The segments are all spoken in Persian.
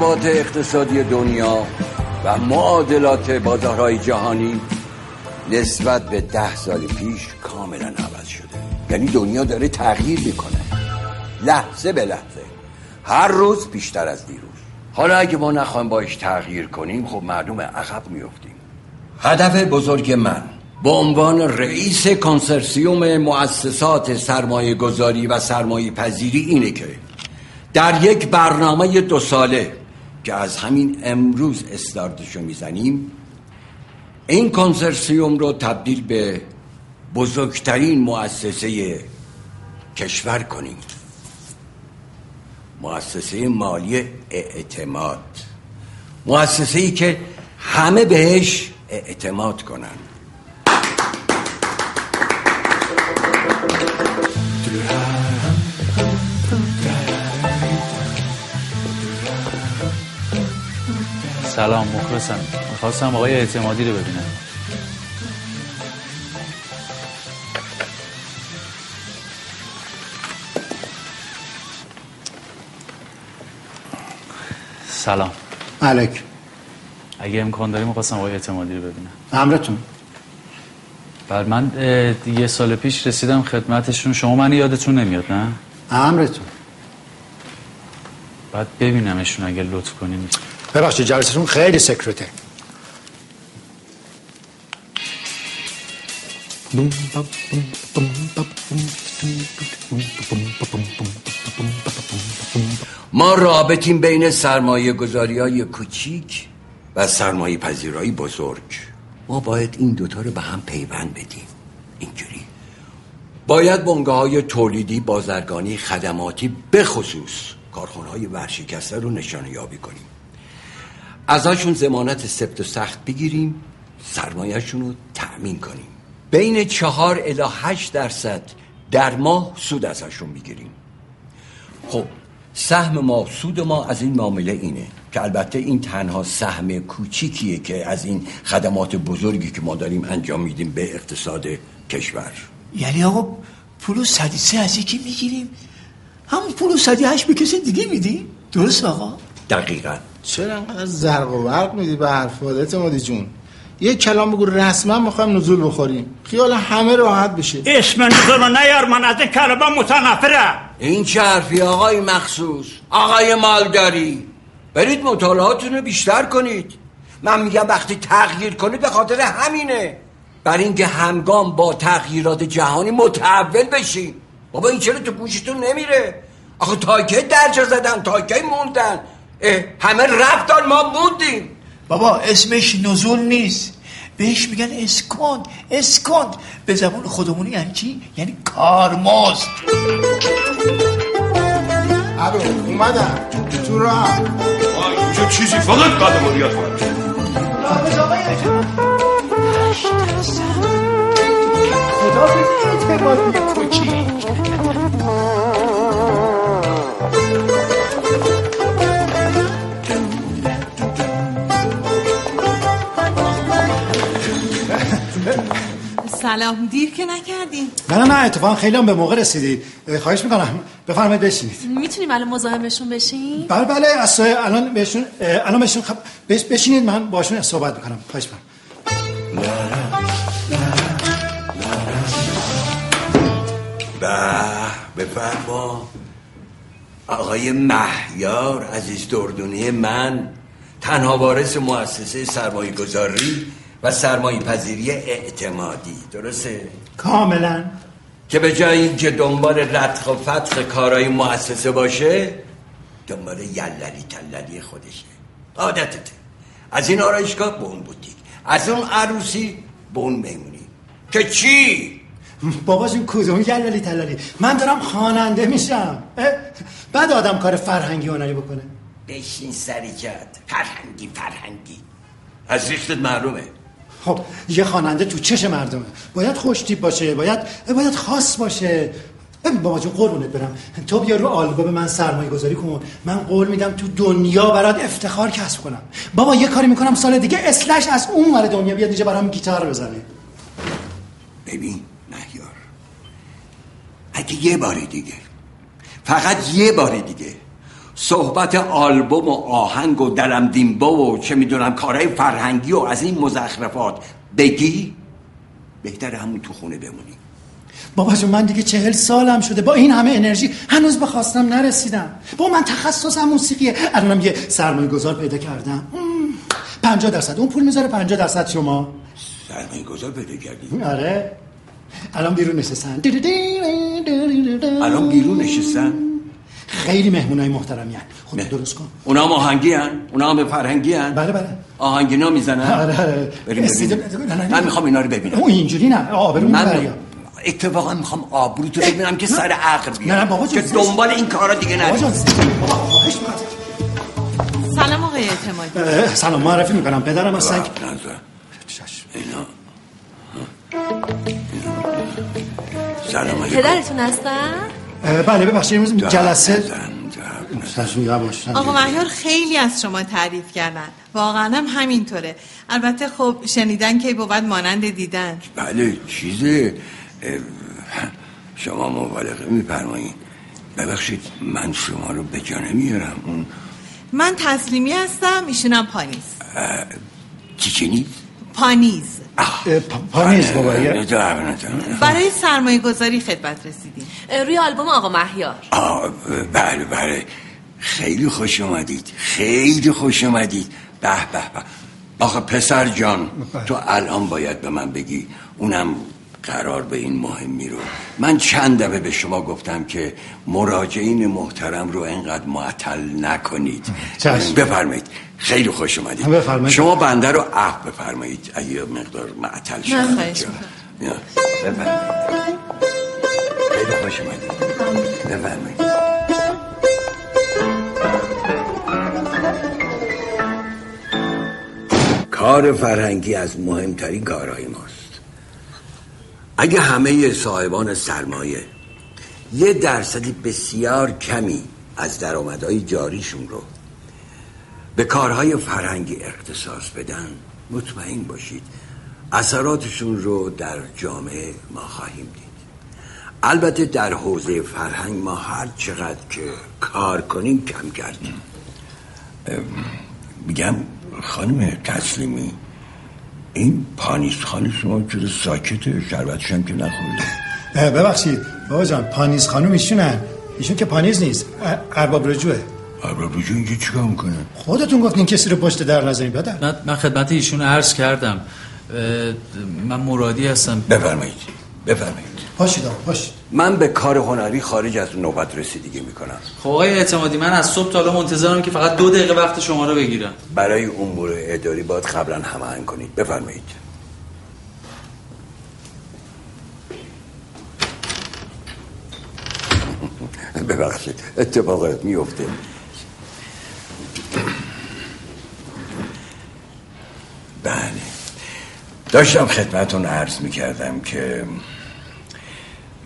ثبات اقتصادی دنیا و معادلات بازارهای جهانی نسبت به ده سال پیش کاملا عوض شده. یعنی دنیا داره تغییر می‌کنه. لحظه به لحظه. هر روز بیشتر از دیروز. حالا اگه ما نخوایم باش تغییر کنیم خب مردم عقب میفتیم هدف بزرگ من. به عنوان رئیس کنسرسیوم مؤسسات سرمایه گذاری و سرمایه پذیری اینه که در یک برنامه دو ساله که از همین امروز استارتشو می‌زنیم این کنسرسیوم رو تبدیل به بزرگترین مؤسسه کشور کنیم. مؤسسه مالی اعتماد. مؤسسه ای که همه بهش اعتماد کنن. سلام مخلصم. می‌خواستم آقای اعتمادی رو ببینم. سلام. علیک. اگه امکان داری می‌خواستم آقای اعتمادی رو ببینم. امرتون. بر من اه، یه سال پیش رسیدم خدمتشون. شما من یادتون نمیاد نه؟ امرتون. بعد ببینمشون اگه لطف کنین. ببخشید جلسهتون خیلی سکرته. ما رابطیم بین سرمایه گذاری های کوچیک و سرمایه پذیرایی بزرگ. ما باید این دوتا رو به هم پیوند بدیم. اینجوری. باید بنگاه های تولیدی بازرگانی خدماتی بخصوص کارخانه های ورشکسته رو نشانه یابی کنیم. ازشون زمانت سفت و سخت بگیریم سرمایهشون رو تأمین کنیم. بین چهار الی هشت درصد در ماه سود ازشون بگیریم خب سهم ما سود ما از این معامله اینه که البته این تنها سهم کوچیکیه که از این خدمات بزرگی که ما داریم انجام میدیم به اقتصاد کشور. یعنی آقا پولو صدی سه از یکی می‌گیریم. همون پولو صدی هشت به کسی دیگه میدیم. درست آقا؟ دقیقا. چرا انقدر زرق و برق میدی به حرفات اعتمادی جون؟ یه کلام بگو رسما می‌خوایم نزول بخوریم. خیال همه راحت بشه. اسم نزول نیار من از این کلمه متنفرم. این چه حرفی آقای مخصوص؟ آقای مالداری. برید مطالعاتون رو بیشتر کنید. من میگم وقتی تغییر کنید به خاطر همینه. بر اینکه همگام با تغییرات جهانی متحول بشیم. بابا این چرا تو گوشتون نمیره؟ آخه تاکه درجا زدن تاکه موندن. همه رفتن ما موندیم. بابا اسمش نزول نیست. بهش میگن اسکوند اسکوند. به زبان خودمونی یعنی چی؟ یعنی کارمزد الو اومدم. تو راه. اینجا چیزی فقط بعد کنم خدا به اعتمادی کوچی سلام دیر که نکردین. نه نه نه اتفاقا خیلی هم به موقع رسیدی. اه، خواهش می‌کنم. بفرمایید بشینید. می‌تونیم الان مزاحمشون بشین؟ بله بله از الان بهشون الان بهشون خب بش- بشینید من باشون صحبت می‌کنم. خواهش می‌کنم. به بفرما. آقای مهیار عزیز دردونی من تنها وارث مؤسسه سرمایه گذاری و سرمایه پذیری اعتمادی. درسته؟ کاملا. که به جای اینکه دنبال رتق و فتق کارهای مؤسسه باشه دنبال یللی تللی خودشه. عادتته از این آرایشگاه به اون بوتیک. از اون عروسی به اون میمونی. که چی؟ باباشون کدوم یللی تلالی من دارم خواننده میشم. بعد آدم کار فرهنگی هنری بکنه. بشین سری کرد فرهنگی فرهنگی. از ریختت معلومه خب یه خواننده تو چش مردمه. باید خوشتیپ باشه باید باید خاص باشه. ببین بابا جون قربونت برم. تو بیا رو آلبوم من سرمایه گذاری کن. من قول میدم تو دنیا برات افتخار کسب کنم. بابا یه کاری می‌کنم سال دیگه اسلش از اون ور دنیا بیاد اینجا برام گیتار بزنه. ببین مهیار اگه یه بار دیگه فقط یه بار دیگه صحبت آلبوم و آهنگ و دلم دیمبا و چه می‌دونم کارهای فرهنگی و از این مزخرفات. بگی؟ بهتر همون تو خونه بمونی. بابا جون من دیگه چهل سالم شده. با این همه انرژی هنوز به خواستم نرسیدم. با من تخصصم موسیقیه. الانم یه سرمایه گذار پیدا کردم. پنجاه درصد. اون پول می‌ذاره پنجاه درصد شما. سرمایه گذار پیدا کردی؟ آره. الان بیرون نشستن. الان بیرون نشستن؟ خیلی مهمونای محترمی هن. خود درست کن. اونا هم آهنگی هن. اونا هم فرهنگی هن. بله بله. آهنگینا می‌زنن. آره آره. بریم ببینیم. من می‌خوام اینا رو ببینم. اون اینجوری نه. آبرون من بریا اتفاقا می‌خوام آبرو تو ببینم که سر عقل بیاد. نه، نه، بابا که دنبال این کارا دیگه بابا نری. سلام آقای اعتمادی. سلام معرفی می‌کنم. پدرم هستن نظر. چشم. اینا. سلام پدرتون هستن؟ بله ببخشید امروز جلسه. آقا مهیار خیلی از شما تعریف کردن. واقعا هم همینطوره. البته خب شنیدن که بود مانند دیدن. بله چیزه. شما مبالغه میفرمایید ببخشید من شما رو به جا نمیارم. اون من تسلیمی هستم ایشونم پانیز چی چی نیست؟ پانیز. پانیز. برای سرمایه گذاری خدمت رسیدیم. روی آلبوم آقا مهیار. آه، بله بله. خیلی خوش اومدید. خیلی خوش اومدید. به به به. آخه پسر جان تو الان باید به من بگی اونم قرار به این مهمی رو. من چند دفعه به شما گفتم که مراجعین محترم رو اینقدر معطل نکنید. چشم. بفرمایید. خیلی خوش اومدید. شما بنده رو عفو بفرمایید. اگه مقدار معطل شدم نه، بفرمایید. خیلی خوش اومدید. بفرمایید. کار فرهنگی از مهمترین کارهای ماست. اگه همه صاحبان سرمایه یه درصدی بسیار کمی از درآمدهای جاریشون رو به کارهای فرهنگی اختصاص بدن مطمئن باشید اثراتشون رو در جامعه ما خواهیم دید. البته در حوزه فرهنگ ما هر چقدر که کار کنیم کم کردیم میگم خانم تسلیمی این پانیس خانه شما چرا ساکته شربتش هم که نخورده. اه، ببخشید. بابا جان پانیز خانم ایشونن. ایشون که پانیز نیست ارباب رجوعه. ارباب رجوع اینجا چیکار می‌کنه؟ خودتون گفتین کسی رو پشت در نزنید بدر. من, من خدمت ایشون عرض کردم. من مرادی هستم. بفرمایید. بفرمایید. پاشید آقا پاشید من به کار هنری خارج از نوبت رسیدگی می‌کنم. خب آقای اعتمادی من از صبح تا حالا منتظرم که فقط دو دقیقه وقت شما رو بگیرم. برای امور اداری باید قبلا هماهنگ کنید. بفرمایید. ببخشید اتفاق میفته بله. داشتم خدمتون عرض می‌کردم که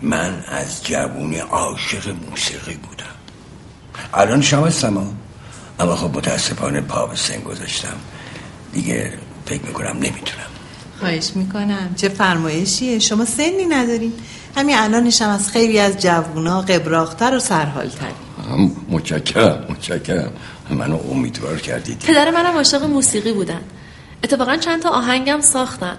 من از جوونی عاشق موسیقی بودم. الان شما هستم ها. اما خب متاسفانه پا به سن گذاشتم. دیگه فکر می‌کنم نمی‌تونم. خواهش می‌کنم. چه فرمایشیه؟ شما سنی ندارین. همین الانش هم از خیلی از جوونا قبراختر و سرحالتری متشکرم متشکرم. منو امیدوار کردید. پدر منم عاشق موسیقی بودن. اتفاقا چند تا آهنگم ساختن.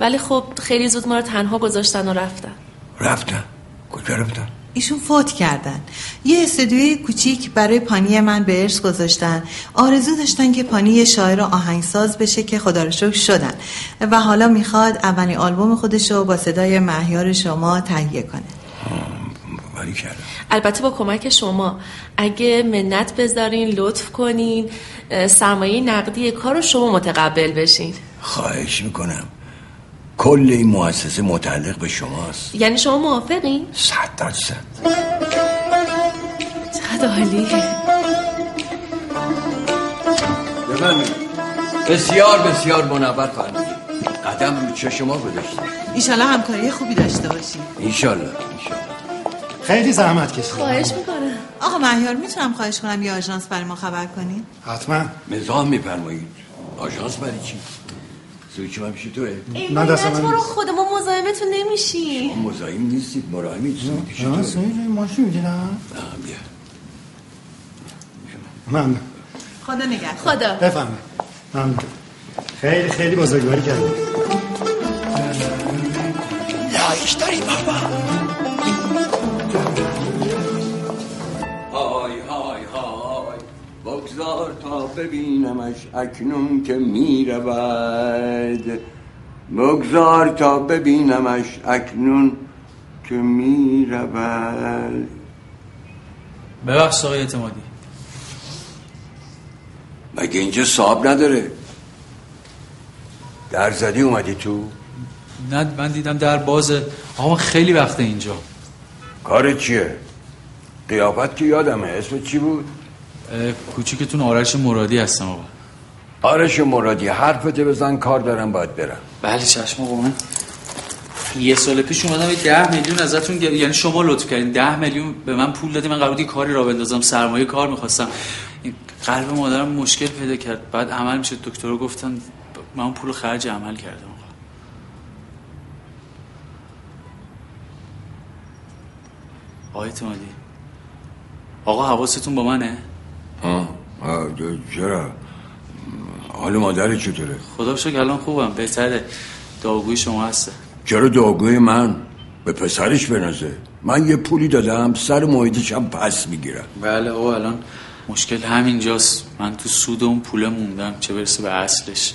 ولی خب خیلی زود ما رو تنها گذاشتن و رفتن. رفتن. کجا رفتن؟ ایشون فوت کردن. یه استودیوی کوچیک برای پانی من به ارث گذاشتن. آرزو داشتن که پانی یه شاعر و آهنگساز بشه که خدا رو شکر شدن. و حالا می‌خواد اولین آلبوم خودش رو با صدای مهیار شما تهیه کنه. باری کردم البته با کمک شما. اگه منت بذارین لطف کنین سرمایه نقدی کار رو شما متقبل بشین. خواهش می‌کنم. کل این مؤسسه متعلق به شماست. یعنی شما موافقین؟ صد درصد. چقدر عالیه. بفرمایید. بسیار بسیار منور فرمایید قدم رو چه شما گذاشتید؟ ایشالا همکاری خوبی داشته باشی انشالله انشالله خیلی زحمت کشید خواهش می‌کنم. آقا مهیار می‌تونم خواهش کنم یه آژانس برای ما خبر کنین حتما. نظام میفرمایید. آژانس برای چی؟ سویچ من پیش توه؟ من دست من تو رو نیست. خود ما مزاحمتون نمیشی. مزاحم نیستید مراهمید پیش آه، توه. سوی روی ماشین میدینم آه، بیا. ممنون خدا نگهدار. خدا. بفهمید ممنون خیلی خیلی بزرگواری کردید لایش داری بابا. بگذار تا ببینمش اکنون که می‌رود. بگذار تا ببینمش اکنون که می‌رود. ببخش آقای اعتمادی. مگه اینجا صاحب نداره؟ در زدی اومدی تو؟ نه من دیدم در بازه. آقا خیلی وقت اینجا. کار چیه؟ قیافت که یادمه. اسم چی بود؟ کوچیکتون آرش مرادی هستم آقا. آرش مرادی حرفت بزن کار دارم باید برم. بله چشم آقا من یه سال پیش اومدم یه ده میلیون ازتون گر- یعنی شما لطف کردین. ده میلیون به من پول دادی من قرار کاری را بندازم. سرمایه کار می‌خواستم. قلب مادرم مشکل پیدا کرد. بعد عمل میشه دکتر گفتن من پول خرج عمل کردم آقا. آقای اعتمادی آقا حواستون با منه؟ آه آه، چرا؟ حال مادر چطوره؟ خدا شکر الان خوبم بهتره. داغوی شما هسته چرا داغوی من؟ به پسرش بنازه. من یه پولی دادم سر محیطش هم پس می‌گیرم. بله آقا الان مشکل همینجاست. من تو سود اون پول موندم چه برسه به اصلش.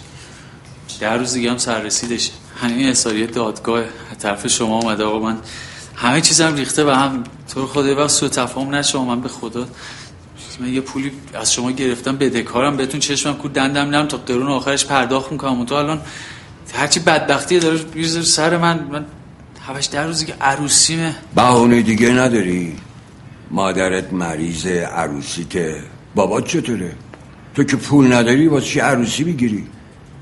در روز دیگه هم سررسیدش همین احساریه دادگاه. طرف شما اومده. آقا من همه چیزم ریخته و هم تو خدا وقت سو تفاهم نشه من به خدا من یه پولی از شما گرفتم بدهکارم. بهتون چشمم کو دندم نم تا قرون آخرش پرداخت می‌کنم. و تو الان هرچی بدبختی داره می‌ذاره سر من من هوش در روزی که عروسیمه. بهونه دیگه نداری؟ مادرت مریض عروسیته بابات چطوره؟ تو که پول نداری واسه چی عروسی بگیری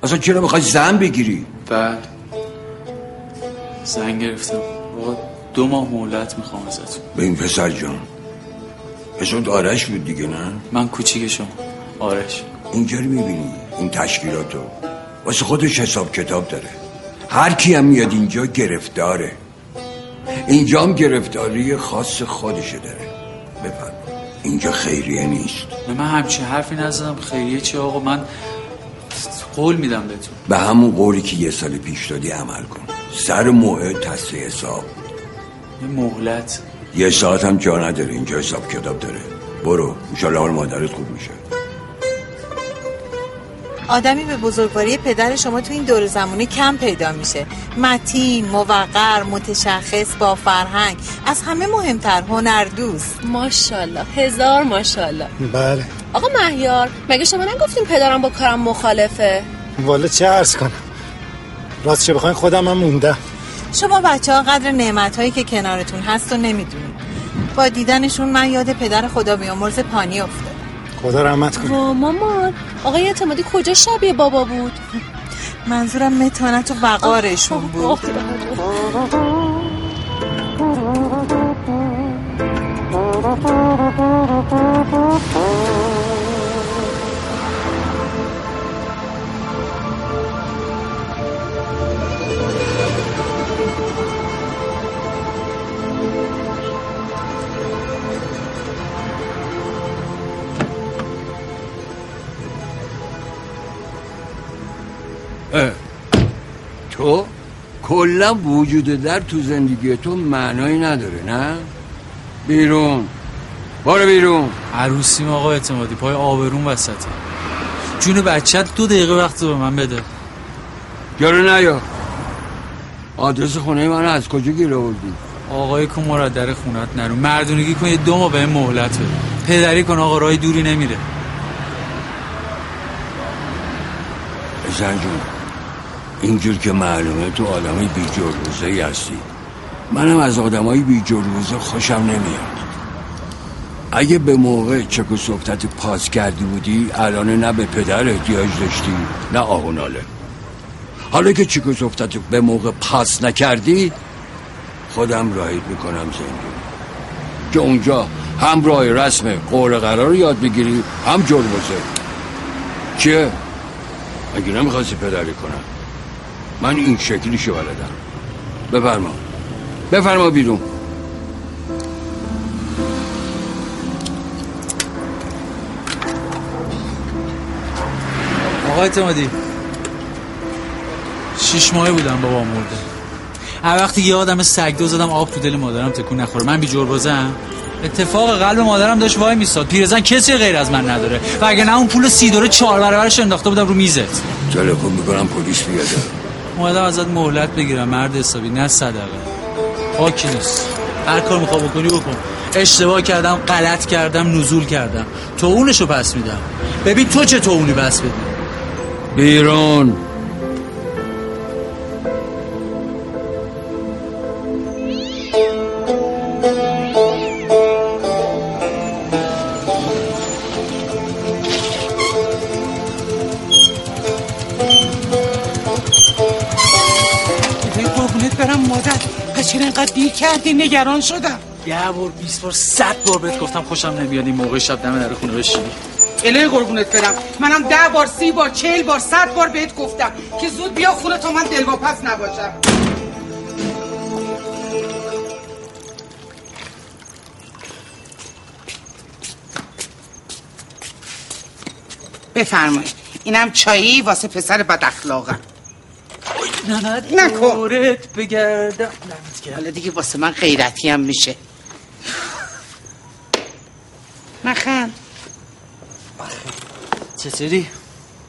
اصلا چرا می‌خوای زن بگیری؟ بعد زن گرفتم. دو ماه مهلت می‌خوام ازتون. به این پسر جان. اسمت آرش بود دیگه نه؟ من کوچیک شما آرش. اینجا رو می‌بینی؟ این تشکیلاتو. واسه خودش حساب کتاب داره. هر کی هم میاد اینجا گرفتاره. اینجا هم گرفتاری خاص خودشه داره. بفرما اینجا خیریه نیست. نه من همچین حرفی نزدم خیریه چی آقا؟ من قول میدم بهتون. به همون قولی که یه سال پیش دادی عمل کن. سر موعد تصریح حساب. یه مهلت. یه ساعت هم جا نداره اینجا حساب کتاب داره. برو انشالله حال مادرت خوب میشه. آدمی به بزرگواری پدر شما تو این دور زمانی کم پیدا میشه. متین، موقر، متشخص با فرهنگ. از همه مهمتر هنردوست. ماشاءالله. هزار ماشاءالله. بله. آقا مهیار مگه شما نگفتین پدرم با کارم مخالفه؟ والا چه عرض کنم؟ راست چه بخواین خودم هم موندم. شما بچه ها قدر نعمت هایی که کنارتون هست و نمی‌دونید. با دیدنشون من یاد پدر خدا بیامرز پانی افتاد خدا رحمت کنه. وا مامان آقای اعتمادی کجا شبیه بابا بود؟ منظورم متانت و وقارشون بود. تو کلا وجود در تو زندگی تو معنایی نداره نه؟ بیرون. بارو بیرون. عروسیم آقا اعتمادی پای آبرون وسطه. جون بچت دو دقیقه وقت به من بده. جلو نیا. آدرس خونه من از کجا گیر آوردی؟ آقای کن مراد در خونت نرو. مردونگی کن یه دو ماه به مهلت بده. پدری کن آقا راه دوری نمیره. زن جون اینجور که معلومه تو آدمای بی جرموزه ای هستی. منم از آدمای بی جرموزه خوشم نمیاد. اگه به موقع چک و صفتت پاس کردی بودی الان نه به پدر احتیاج داشتی نه آه و ناله. حالا که چک و صفتت به موقع پاس نکردی خودم راهید می‌کنم زندگی که اونجا هم راه رسم قول قرار رو یاد بگیری هم جرموزه چیه؟ اگه نمی‌خواستی پدری کنم؟ من این شکلیشو بلدم. بفرما. بفرما بیرون. آقای اعتمادی. شیش ماهه بودم بابا مرده. هر وقتی یه آدم سگ دو زدم آب تو دل مادرم تکون نخوره. من بی بازم. اتفاق قلب مادرم داشت وای میستاد پیرزن کسی غیر از من نداره. و اگه نه اون پول سی دوره چهار برابرش انداخته بودم رو میزت. تلفن می‌کنم پلیس بیاد اومدم ازت مهلت بگیرم مرد حسابی نه صدقه. خاکی نیست. هر کار می‌خواه بکنی بکن. اشتباه کردم غلط کردم نزول کردم. تو اونشو پس میدم. ببین تو چه تو اونی بس بدی؟ بیرون. کردی نگران شدم. یه بار بیست بار صد بار بهت گفتم خوشم نمیاد این موقع شب دم در خونه بشینی. الهی قربونت برم. منم ده بار سی بار چهل بار صد بار بهت گفتم که زود بیا خونه تا من دلواپس نباشم. بفرمایید. اینم چایی واسه پسر بد اخلاقم نه نکن بگردم حالا دیگه واسه من غیرتی هم میشه. نخند چطوری؟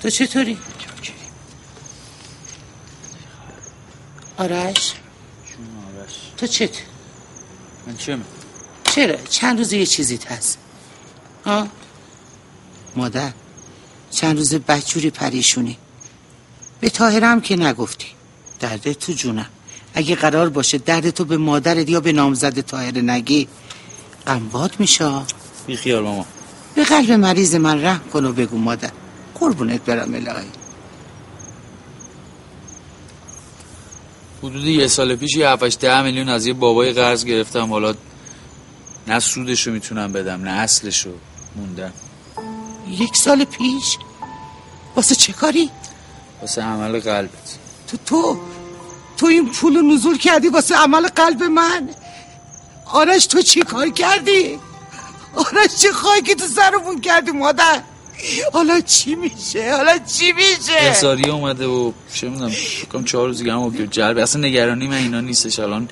تو چطوری؟ آرش؟ تو چت؟ من چه چرا؟ چند روز یه چیزی هست. ها؟ مادر چند روز بچوری پریشونی. به تاهرم که نگفتی. درد تو جونم. اگه قرار باشه درد تو به مادرت یا به نامزد تاهر نگی قنباد میشه. بی خیال ماما. به قلب مریض من رحم کن و بگو مادر. قربونت برم الهی. حدود یه سال پیش یه هفتش ده میلیون از یه بابای قرض گرفتم. حالا نه سودشو می‌تونم بدم نه اصلشو موندم. یک سال پیش؟ واسه چه کاری؟ واسه عمل قلبت. تو تو تو این پول نزول کردی واسه عمل قلب من؟ آرش تو چی کار کردی؟ آرش چه خاکی تو سرمون کردی مادر؟ حالا چی میشه؟ حالا چی میشه؟ احساری اومده و چه می‌دونم کم چهار روز دیگه هم جلب اصلا نگرانی من اینا نیستش. الان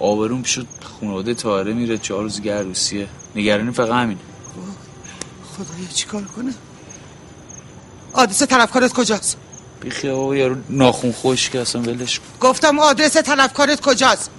آبروم شد خانواده تاره میره. چهار روز دیگه عروسیه. نگرانی فقط همین. خدایا چیکار کنه آدرس طرفکارت کجاست؟ بیخیه بابا یارو ناخون خوش که اصلا ولش گفتم آدرس طلبکارت کجاست؟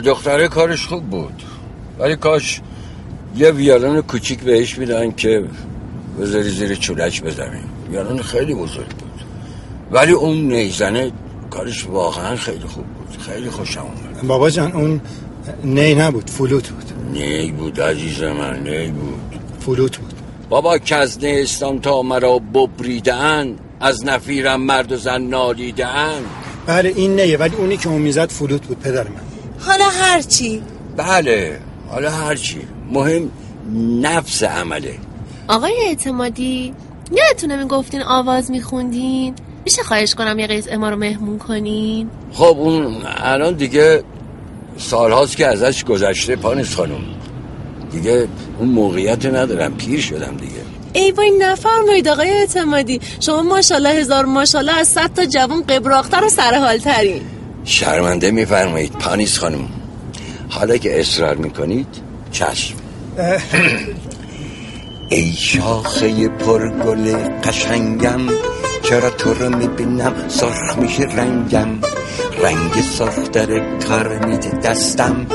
آره دختره کارش خوب بود. ولی کاش یه ویالون کوچیک بهش میدن که بذاری زیر چولش بزنه ویالون خیلی بزرگ بود. ولی اون نیزنه کارش واقعا خیلی خوب بود. خیلی خوشم اومد. بابا جان اون نی نبود فلوت بود. نی بود عزیز من نی بود. فلوت بود. بابا که از نیستان تا مرا ببریدن از نفیرم مرد و زن نالیدن. بله این نیه ولی اونی که اون می‌زد فلوت بود پدر من. حالا هرچی بله حالا هرچی مهم نفس عمله. آقای اعتمادی یادتونه می‌گفتین آواز میخوندین؟ میشه خواهش کنم یه قطعه ما رو مهمون کنین؟ خب اون الان دیگه سالهاست که ازش گذشته پانیس خانم. دیگه اون موقعیت ندارم پیر شدم دیگه. ای وای نفرمایید آقای اعتمادی. شما ماشاءالله هزار ماشاءالله از صد تا جوان قبراختر و سرحالترین. شرمنده میفرمایید پانیس خانم. حالا که اصرار می‌کنید چشم. ای شاخه پرگل قشنگم چرا تو رو می‌بینم؟ سرخ میشه رنگم. رنگ سرختر کار میده دستم.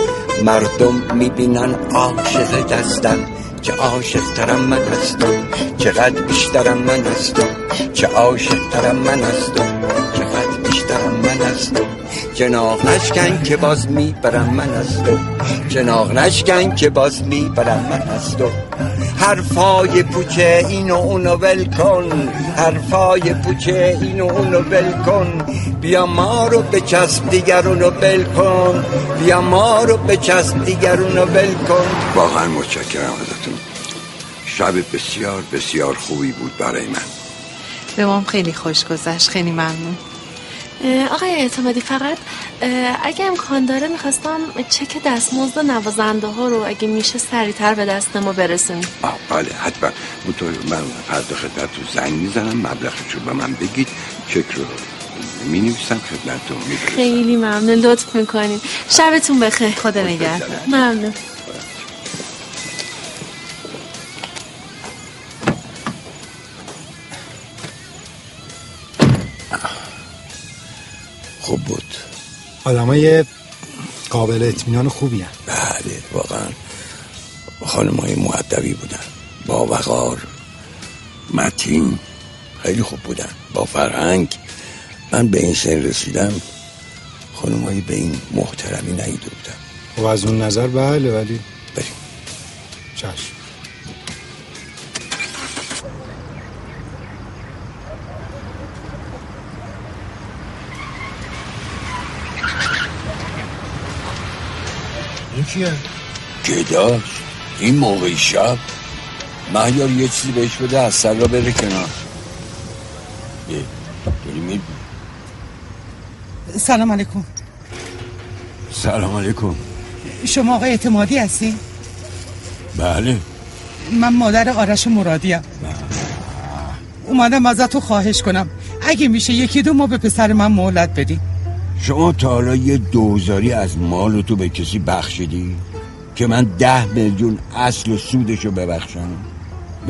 مردم می‌بینن عاشق دستم. چه عاشق ترم من هستم چقدر بیشترم من هستم چه عاشق ترم من هستم. چقدر بیشترم من هستم جناغ نشکن که باز می‌برم من هستم جناغ نشکن که باز می‌برم من هستم حرفای پوچه اینو اونو ول کن. حرفای پوچه اینو اونو ول کن. بیا ما رو بچسب دیگرونو ول کن. بیا ما رو بچسب دیگرونو ول کن. واقعا متشکرم ازتون. شب بسیار بسیار خوبی بود برای من. به ما خیلی خوش گذشت. خیلی ممنون. آقای اعتمادی فقط اگه امکان داره می‌خواستم چک دستمزد نوازنده ها رو اگه میشه سریعتر به دست ما برسونیم آه بله حتما. اونطور من فردا خدمت رو زنگ می‌زنم مبلغش رو به من بگید چک رو می نویسم خدمتتون خیلی ممنون لطف می‌کنین. شبتون بخیر. خدا نگهدار. ممنون. خوب بود. آدمای قابل اطمینان خوبی هن. بله واقعا. خانم های معدبی بودن. با وقار. متین خیلی خوب بودن. با فرهنگ. من به این سن رسیدم خانم به این محترمی نیده بودم و از اون نظر بله ولی بریم. چشم. یکیه گداش این موقع شب؟ مهیار یه چیزی بهش بده از سر را بره کنار. یه داری سلام علیکم. سلام علیکم. شما آقای اعتمادی هستی؟ بله. من مادر آرش مرادیم اومدم ازتون خواهش کنم. اگه میشه یکی دو ما به پسر من مهلت بدین. شما تا حالا یه دوزاری از مال تو به کسی بخشیدی که من ده میلیون اصل و سودشو ببخشم؟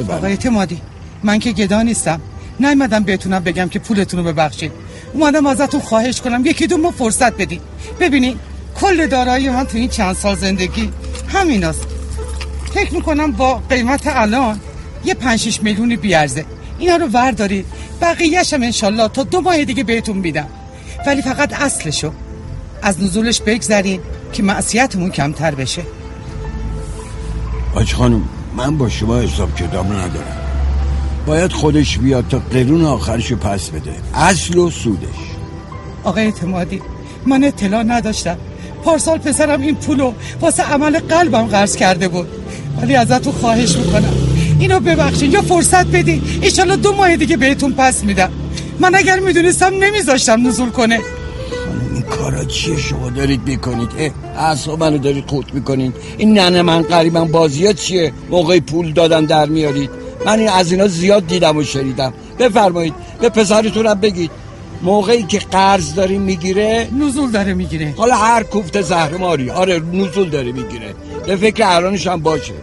آقای اعتمادی من که گدا نیستم. نیومدم بهتونم بگم که پولتون رو ببخشید. اومدم ازتون خواهش کنم یکی دو ما فرصت بدین. ببینین کل دارایی من تو این چند سال زندگی همین است فکر می‌کنم با قیمت الان یه پنج شیش میلیونی بیارزه. اینا رو وردارید. بقیهش هم انشالله تا دو ماه دیگه بهتون میدم. ولی فقط اصلشو از نزولش بگذرین که معصیتمون کمتر بشه. آج خانم من با شما حساب کتاب ندارم. باید خودش بیاد تا قرون آخرشو پس بده. اصل و سودش. آقای اعتمادی من اطلاع نداشتم. پارسال پسرم این پولو واسه عمل قلبم قرض کرده بود. ولی ازتون خواهش می‌کنم. اینو ببخشین یا فرصت بدین. ایشالا دو ماه دیگه بهتون پس میدم. من اگر می‌دونستم نمیذاشتم نزول کنه. این کارا چیه شما دارید می‌کنید؟ اصلا منو دارید خود می‌کنید این ننه من قریبم بازی ها چیه؟ موقع پول دادن در میارید. من این از اینا زیاد دیدم و شنیدم. بفرمایید به پسرتونم بگید. موقعی که قرض داری می‌گیره؟ نزول داره می‌گیره. حالا هر کوفت زهرماری. آره نزول داره می‌گیره. به فکر هرانش هم باشه.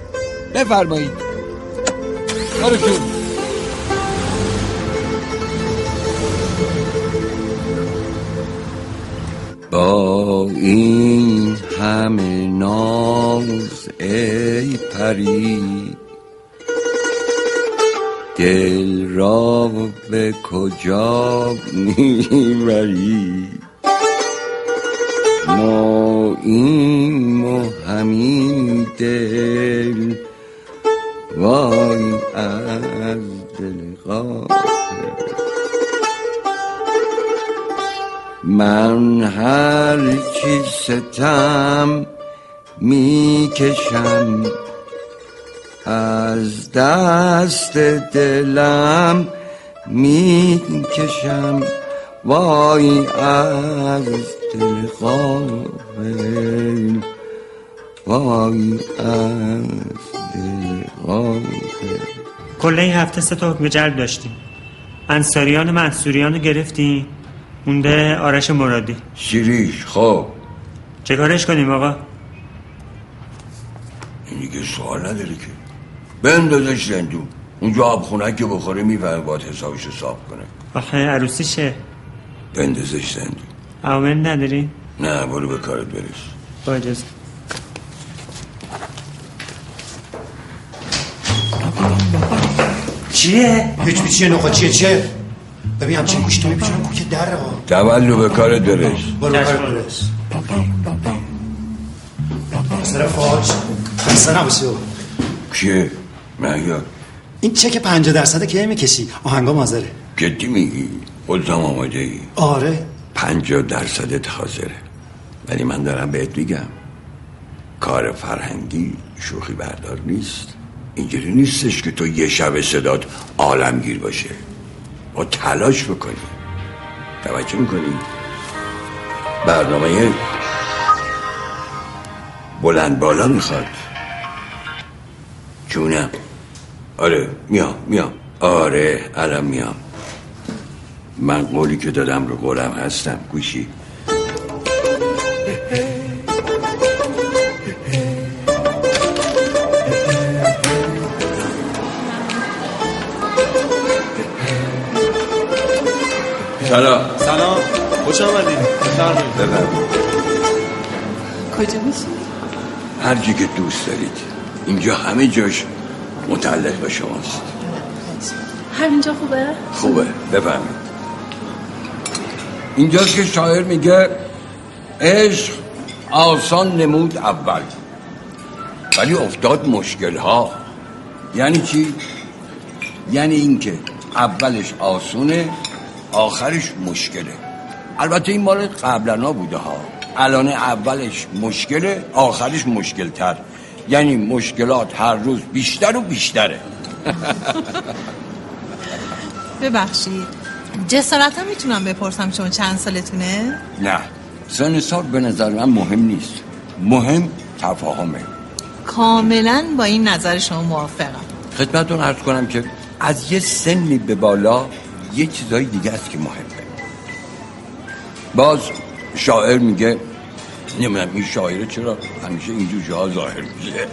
بفرمایید. کارتون با این همه ناز ای پری. دل را به کجا می‌بری؟ ما این و همین دل وای از دل من هر چی ستم می‌کشم. از دست دلم می‌کشم. وای از دل غافل وای از دل غافل کل هفته سه تا حکم جلب داشتیم. انصاریان و منصوریان رو گرفتیم. مونده آرش مرادی. شیریش خب. چه کارش کنیم آقا؟ این دیگه سوال نداره که. بندازش زندون. اونجا آب خونه که بخوره می‌فهمه باید حسابش حساب کنه. آخه عروسیشه بندازش زندون. عوامل نداری؟ نه برو به کارت برس. با اجازه چیه؟ هیچ چیه نخوا چیه چیه؟ ببین همچین گوشتو میپیچونم که در ها تولو به کارت برس. برو به کارت برس سر فاج. خسته نباسی بابا. کیه؟ مهیار این چک پنجاه درصد که می‌کشی؟ آهنگا مازره جدی میگی؟ خودتم آماده ای؟ آره. پنجاه درصدت حاضره. ولی من دارم بهت میگم. کار فرهنگی شوخی بردار نیست. اینجوری نیستش که تو یه شب صدات عالمگیر باشه. با تلاش بکنی. توجه می‌کنی؟ برنامه بلند بالا می‌خواد. جونم. آره میام میام. آره الان میام. من قولی که دادم رو قولم هستم. گوشی. سلام. سلام. خوش آمدید. بفرمایید. بفرمایید کجا میشی؟ هر جا که دوست دارید. اینجا همه جاش متعلق به شماست. همینجا خوبه؟ خوبه. بفهمید اینجاست که شاعر میگه عشق آسان نمود اول. ولی افتاد مشکل ها یعنی چی؟ یعنی اینکه اولش آسونه آخرش مشکله. البته این مال قبلنا بوده ها. الان اولش مشکله آخرش مشکلتر. یعنی مشکلات هر روز بیشتر و بیشتره. ببخشید. جسارتا می‌تونم بپرسم شما چند سالتونه؟ نه. سن سال به نظر من مهم نیست. مهم تفاهمه. کاملا با این نظر شما موافقم. خدمتون عرض کنم که از یه سنی به بالا یه چیزای دیگه است که مهمه. باز شاعر میگه نمی‌دونم این شاعره چرا همیشه اینجور جاها ظاهر میشه.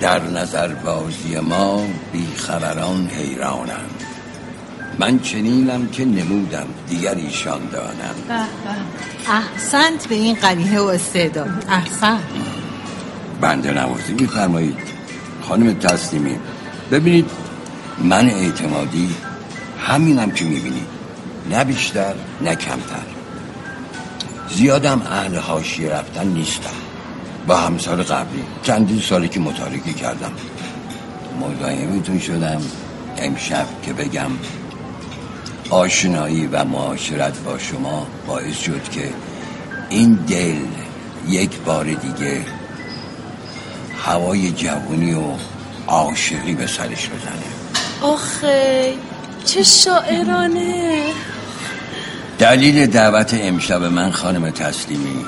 در نظر بازی ما بیخبران حیرانم من چنینم که نمودم دیگر ایشان دانم. احسنت به این قریحه و استعداد. احسن. بنده نوازی میفرمایید. خانم تسلیمی ببینید من اعتمادی همینم که می‌بینید نه بیشتر نه کمتر. زیادم اهل حاشیه رفتن نیستم با همسال قبلی چندین سالی که متارکه کردم. مزاحمتون شدم. امشب که بگم آشنایی و معاشرت با شما باعث شد که این دل یک بار دیگه هوای جوونی و عاشقی به سرش بزنه. آخه چه شاعرانه. دلیل دعوت امشب من خانم تسلیمی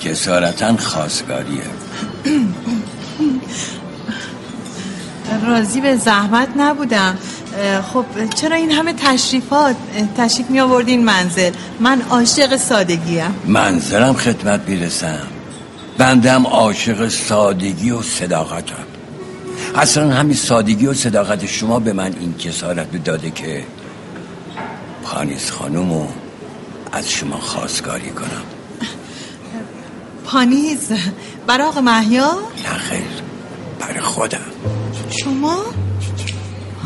جسارتا خواستگاریه. راضی به زحمت نبودم. خب چرا این همه تشریفات تشریف می آوردین منزل؟ من عاشق سادگیم. منظرم خدمت می‌رسم. بندم عاشق سادگی و صداقتم. اصلا همین سادگی و صداقت شما به من این جسارت رو داده که پانیس خانومو از شما خواستگاری کنم. پانیز برای آقا مهیا نه خیر برای خودم. شما؟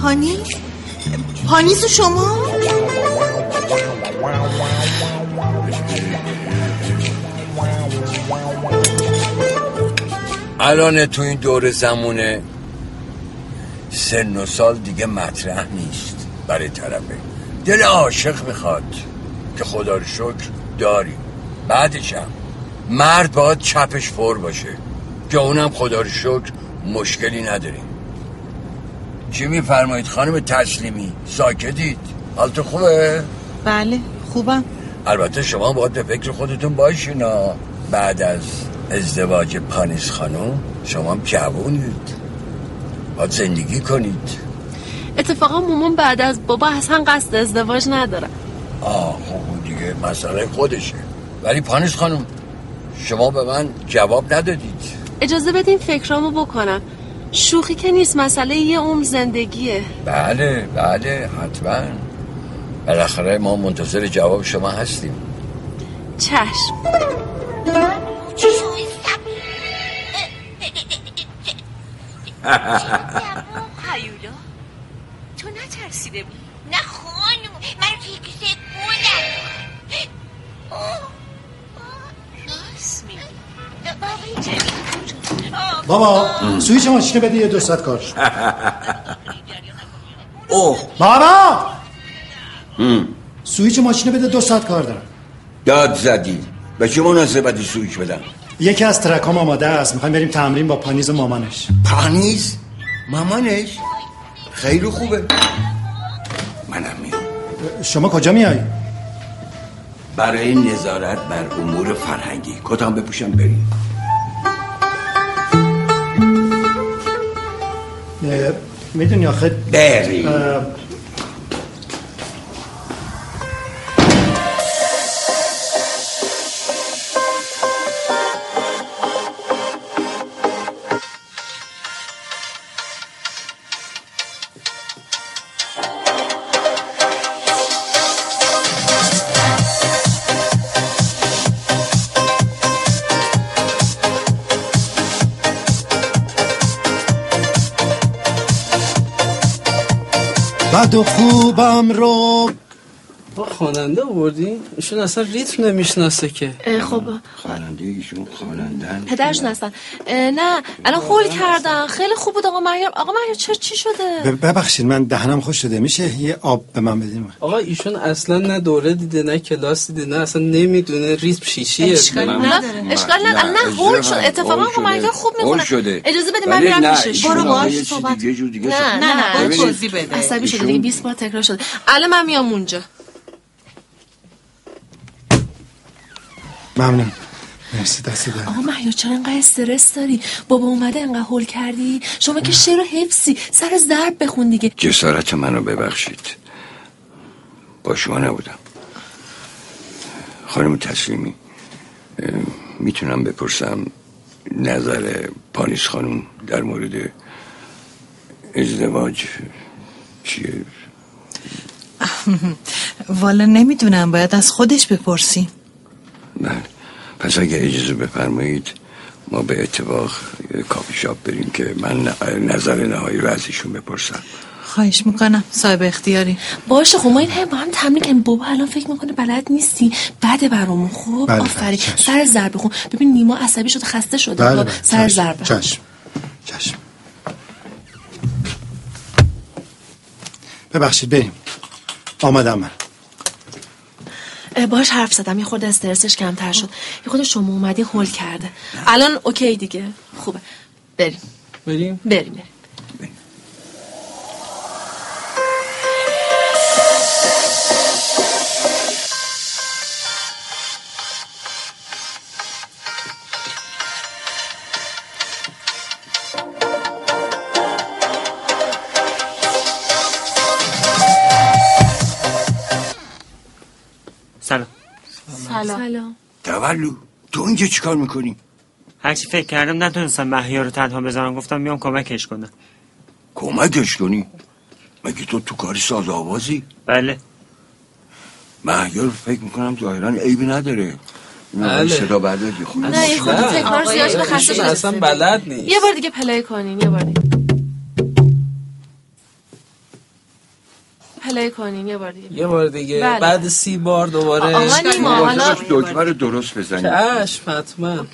پانیز پانیز شما؟ الان تو این دور زمونه سن و سال دیگه مطرح نیست برای طرفه. دل عاشق می‌خواد که خدا رو شکر داریم بعدش هم مرد باید چپش فور باشه که اونم خدا رو شکر مشکلی نداریم چی میفرمایید خانم تسلیمی؟ ساکتید؟ حالتون خوبه؟ بله خوبم. البته شما باید به فکر خودتون باشین. بعد از ازدواج پانیس خانم شما هم جوونید. باید زندگی کنید. اتفاقا مومون بعد از بابا اصلا قصد ازدواج نداره. آه خب دیگه مسئله خودشه. ولی پانیس خانم شما به من جواب ندادید. اجازه بدین فکرامو بکنم. شوخی که نیست مسئله یه عمر زندگیه. بله بله حتما. بالاخره ما منتظر جواب شما هستیم. چشم. هیولا تو نترسیده بود نه خانم من فکر بودم راست میگی. بابا سویچ ماشین بده یه دو ساعت کار. اوه. بابا! سویچ ماشین بده دو ساعت کار دارم. داد زدی. به چه مناسبتی سویچ بدم؟ یکی از track ام آماده است. می‌خوایم بریم تمرین با پانیز و مامانش. پانیز؟ مامانش؟ خیلی خوبه. منم میام شما کجا میای؟ برای نظارت بر امور فرهنگی. کتام بپوشم بریم. می‌دونی آخه بریم. بد و خوبم رو با خواننده آوردی؟ ایشون اصلا ریتم نمی‌شناسه که. خب. خواننده ایشون خوانندن پدرشون هستن. اه، نه الان هول کردن. خیلی خوب بود آقا مهیار. آقا مهیار چرا چی شده؟ ببخشید من دهنم خوش شده. میشه یه آب به من بدیم آقا ایشون اصلا نه دوره دیده نه کلاس دیده نه اصلا نمی‌دونه ریتم چیشیه اشکال نه اشکال نه. نه، هول شد. اتفاقا آقا. مهیار خوب می‌خونه. شده. اجازه بده من میرم پیشش برو باهاش صحبت. دیگه جور دیگه نه. نه نه. باید توضیح بده عصبی شده دیگه 20 بار تکرار شده. الان من میام اونجا. ممنون. مرسی دست در آقا مهیار چرا انقدر استرس داری؟ بابا اومده انقدر هول کردی؟ شما که شعر و حفظی. سر ضرب بخون دیگه. جسارت منو ببخشید. با شما نبودم. خانم تسلیمی می‌تونم بپرسم نظر پانیس خانم در مورد ازدواج چیه؟ والا نمی‌دونم باید از خودش بپرسی. بله. پس اگه اجازه بفرمایید ما به اتفاق کافی شاپ بریم که من نظر نهایی رو ازشون بپرسم. خواهش می‌کنم. صاحب اختیاری. باشه خب ما این هم با هم تمرین کنیم بابا الان فکر می‌کنه بلد نیستی. بده برامون خب؟ بله، آفرین. چشم. سر ضرب بخون ببین نیما عصبی شده خسته شده. بله بله. سر چشم، ضرب بخون. چشم چشم. ببخشید بریم. آمدم من. باش حرف زدم. یه خورده استرسش کمتر شد. یه خورده شما اومدی هول کرده. الان اوکی دیگه. خوبه. بریم. بریم؟ بریم بریم. تولو تو اینجا چیکار می‌کنی؟ هرچی فکر کردم نتونستم محیا رو تنها بذارم گفتم میام کمکش کنم کمکش کنی؟ مگه تو تو کار ساز آوازی؟ بله مهیار فکر می‌کنم ظاهرا عیبی نداره بله. بله. صدا برداری خود نه این خورده تکرار زیاد شده خسته شده اصلا بلد نیست یه بار دیگه پلی کنین یه بار دیگه پلی کنین یه بار دیگه. یه بار دیگه. بله. بعد سی بار دوباره آقا نیما، حالا- دکمه رو درست بزنید. چشم حتما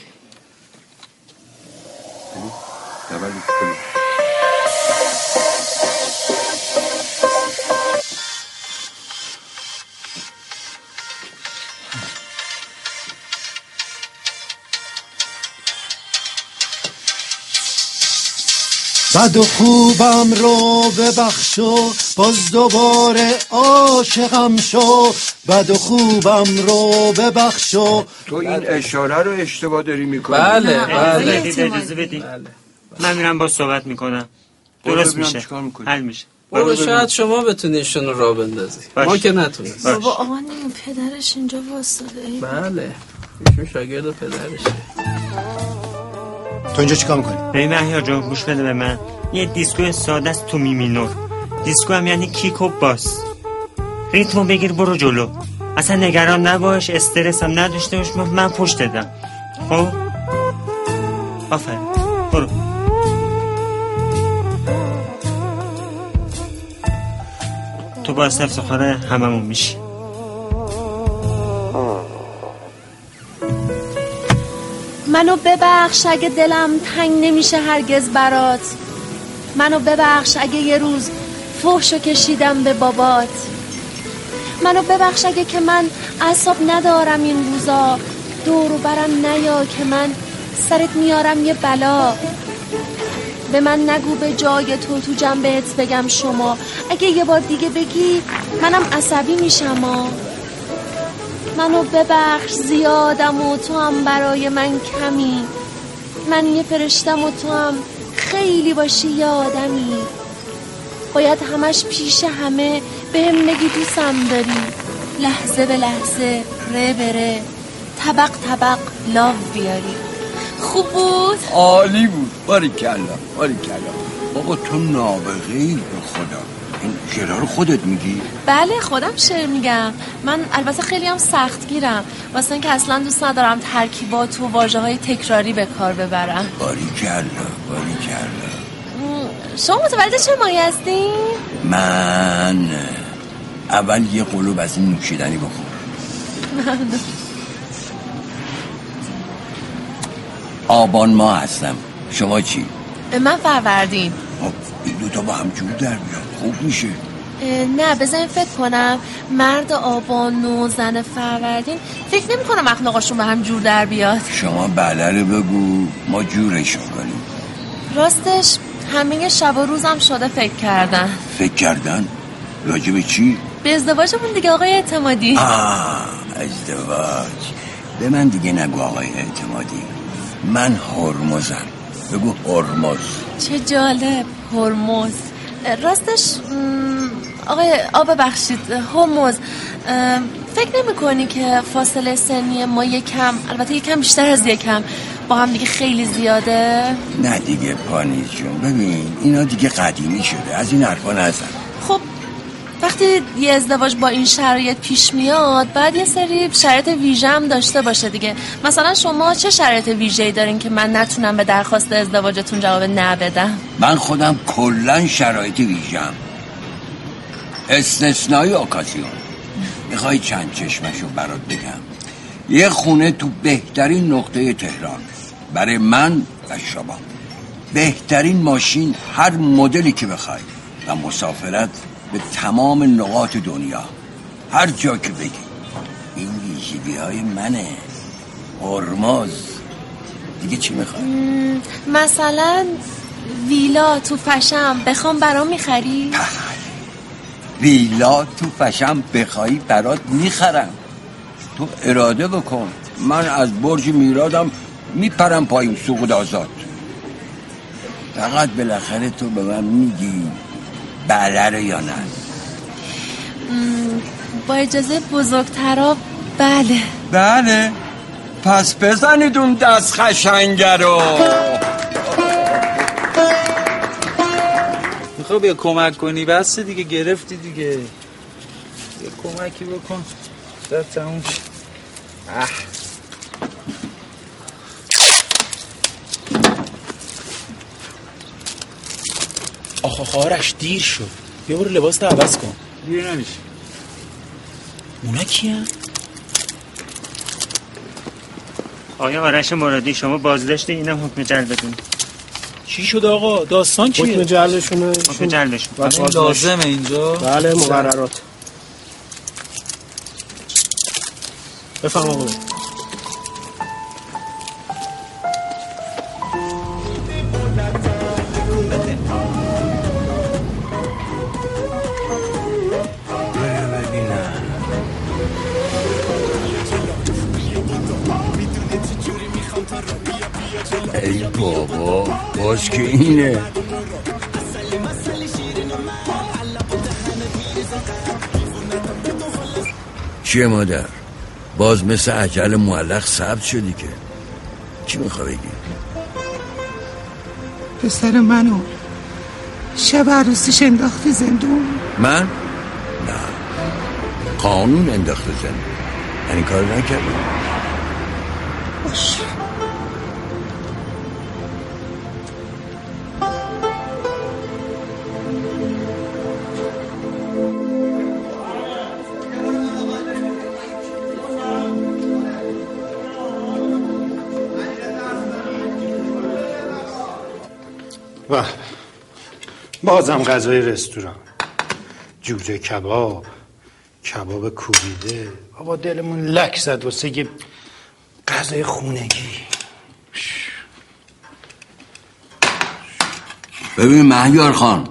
بد و خوبم رو ببخشو باز دوباره عاشقم شو. بد و خوبم رو ببخشو تو این اشاره رو اشتباه داری می‌کنی. بله بله. اجازه بدید. من میرم با صحبت می‌کنم. درست میشه. حل میشه. برو شاید شما بتونی ایشون راه بندازی. ما که نتونست بابا آقا پدرش اینجا واسطه. ای بله. ایشون شاگرد پدرشه. تو اینجا چیکار می‌کنی؟ ببین مهیار جان گوش بده به من. یه دیسکو ساده است تو می مینور دیسکو هم یعنی کیک و باس. ریتمو بگیر برو جلو. اصلا نگران نباش استرس هم نداشته باش من- پشت دادم خب؟ آفرین. برو. تو باعث افتخار هممون میشی. منو ببخش اگه دلم تنگ نمیشه هرگز برات. منو ببخش اگه یه روز فحشو کشیدم به بابات. منو ببخش اگه که من اعصاب ندارم این روزا. دور و برم نیا که من سرت میارم یه بلا. به من نگو به جای تو تو جنبت بگم شما. اگه یه بار دیگه بگی منم عصبی میشم ها. منو ببخش زیادم و تو هم برای من کمی. من یه فرشتم و تو هم خیلی باشی یه آدمی. باید همش پیش همه به هم بگی دوستم داری. لحظه به لحظه ره بره طبق طبق لاو بیاری. خوب بود؟ عالی بود. باری کلا باری کلا آقا تو نابغه ای به خدا. این شعرها رو خودت میگی؟ بله خودم شعر میگم. من البته خیلی هم سخت گیرم واسه اینکه اصلا دوست ندارم ترکیبات و واجه های تکراری به کار ببرم. باری کلا باری کلا شما متولد چه ماهی هستین؟ من اول یه قلوب از این نوشیدنی بخور آبان ما هستم. شما چی؟ من فروردین. خب. این دوتا با هم جور در بیاد. خوب میشه. نه بذارین فکر کنم. مرد آبان و زن فروردین. فکر نمی کنم اخلاقاشون به هم جور در بیاد. شما بله رو بگو. ما جورشون کنیم. راستش همه شب و روزم شده فکر کردن. فکر کردن؟ راجع به چی؟ به ازدواجمون دیگه آقای اعتمادی. آه ازدواج. به من دیگه نگو آقای اعتمادی. من هرمزم. بگو هرمز. چه جالب هرمز. راستش آقای آب ببخشید هرمز. فکر نمی کنی که فاصله سنی ما یکم البته یکم بیشتر از یکم با هم دیگه خیلی زیاده؟ نه دیگه پانیز جون. ببین اینا دیگه قدیمی شده. از این حرفا نزن. خب وقتی یه ازدواج با این شرایط پیش میاد بعد یه سری شرایط ویژه هم داشته باشه دیگه. مثلا شما چه شرایط ویژه‌ای دارین که من نتونم به درخواست ازدواجتون جواب نه بدم؟ من خودم کلا شرایط ویژم استثنایی اوکازیون می‌خوای چند چشمشو برات بگم. یه خونه تو بهترین نقطه تهران. برای من و شما. بهترین ماشین هر مدلی که بخوای. و مسافرت به تمام نقاط دنیا. هر جا که بگی. این ویژگی های منه. هرمز. دیگه چی می‌خوای؟ مثلا ویلا تو فشم بخوام برام می‌خری؟ ویلا تو فشم بخوایی برات می‌خرم. تو اراده بکن. من از برج میرادم میپرم پایین سوق آزاد فقط بالاخره تو به من میگی. بله رو یا نه؟ با اجازه بزرگترا بله. بله. پس بزنید اون دست خشنگه رو. می‌خوای بیا کمک کنی؟ بس دیگه گرفتی دیگه. یه کمکی بکن. در تموم. اه. آخ آخ آرش دیر شد. بیا برو لباس عوض کن. دیگه نمیشه. اونا کیه؟ آیا آرش مرادی شما بازداشت اینا حکم جلبتون چی شد آقا؟ داستان چیه؟ حکم جلبشونه حکم جلبشون. این لازمه اینجا. بله مقررات. بفهم آقا چیه مادر؟ باز مثل عجل معلق ثبت شدی که. چی میخوا بگی؟ پسر منو شب عروسیش انداختی زندون. من؟ نه. قانون انداخته زن یعنی کار نکردم بازم غذای رستوران. جوجه کباب کباب کوبیده. بابا دلمون لک زد واسه یه غذای خونگی. ببین مهیار خان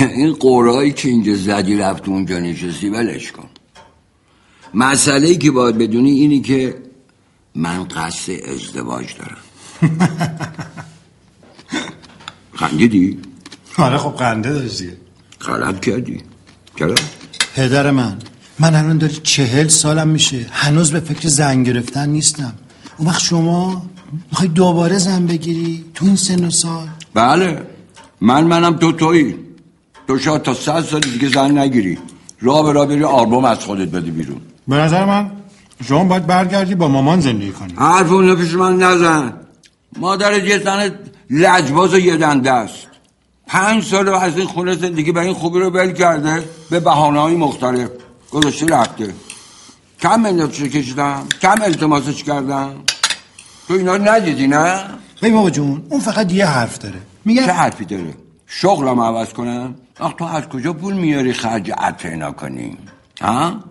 این قورایی که اینجا زدی رفت اونجا نشستی ولش کن. مسئله ای که باید بدونی اینی که من قصد ازدواج دارم. خندیدی؟ آره خب خنده داشتی غلط کردی. چرا؟ پدر من من الان داری چهل سالم میشه. هنوز به فکر زن گرفتن نیستم. اون وقت شما می‌خوای دوباره زن بگیری تو این سن و سال؟ بله. من منم تو تویی. تو شاید تا صد سال دیگه زن نگیری. راه به راه بری آلبوم از خودت بده بیرون. به نظر من شما باید برگردی با مامان زندگی کنی. حرف اون پیش من نزن. مادر یه زن لجباز و یه دنده است پنج سال از این خونه زندگی به این خوبی رو بل کرده به بحانه های مختلف گذاشته رفته کم منتش کشیدم کم التماسش کردم تو اینا رو ندیدی نه؟ بای بابا جون اون فقط یه حرف داره میگه چه حرفی داره؟ شغلم عوض کنم؟ آخ تو از کجا پول میاری خرج عطینا کنی؟ ها؟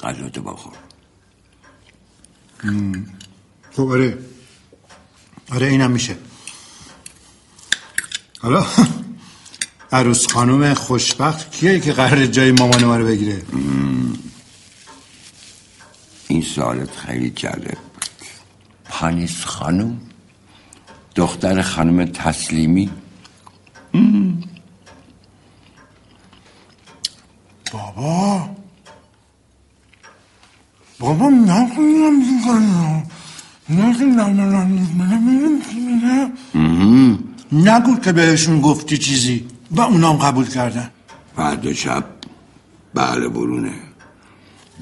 غذاتو بخور خب آره آره اینم میشه. حالا عروس خانم خوشبخت کیه که قرار جای مامان ما رو بگیره؟ این سوالت خیلی جالب بود. پانیس خانم؟ دختر خانم تسلیمی؟ مم. بابا. بابا نکنم مم. نگو که بهشون گفتی چیزی و اونام قبول کردن فردا شب بله برونه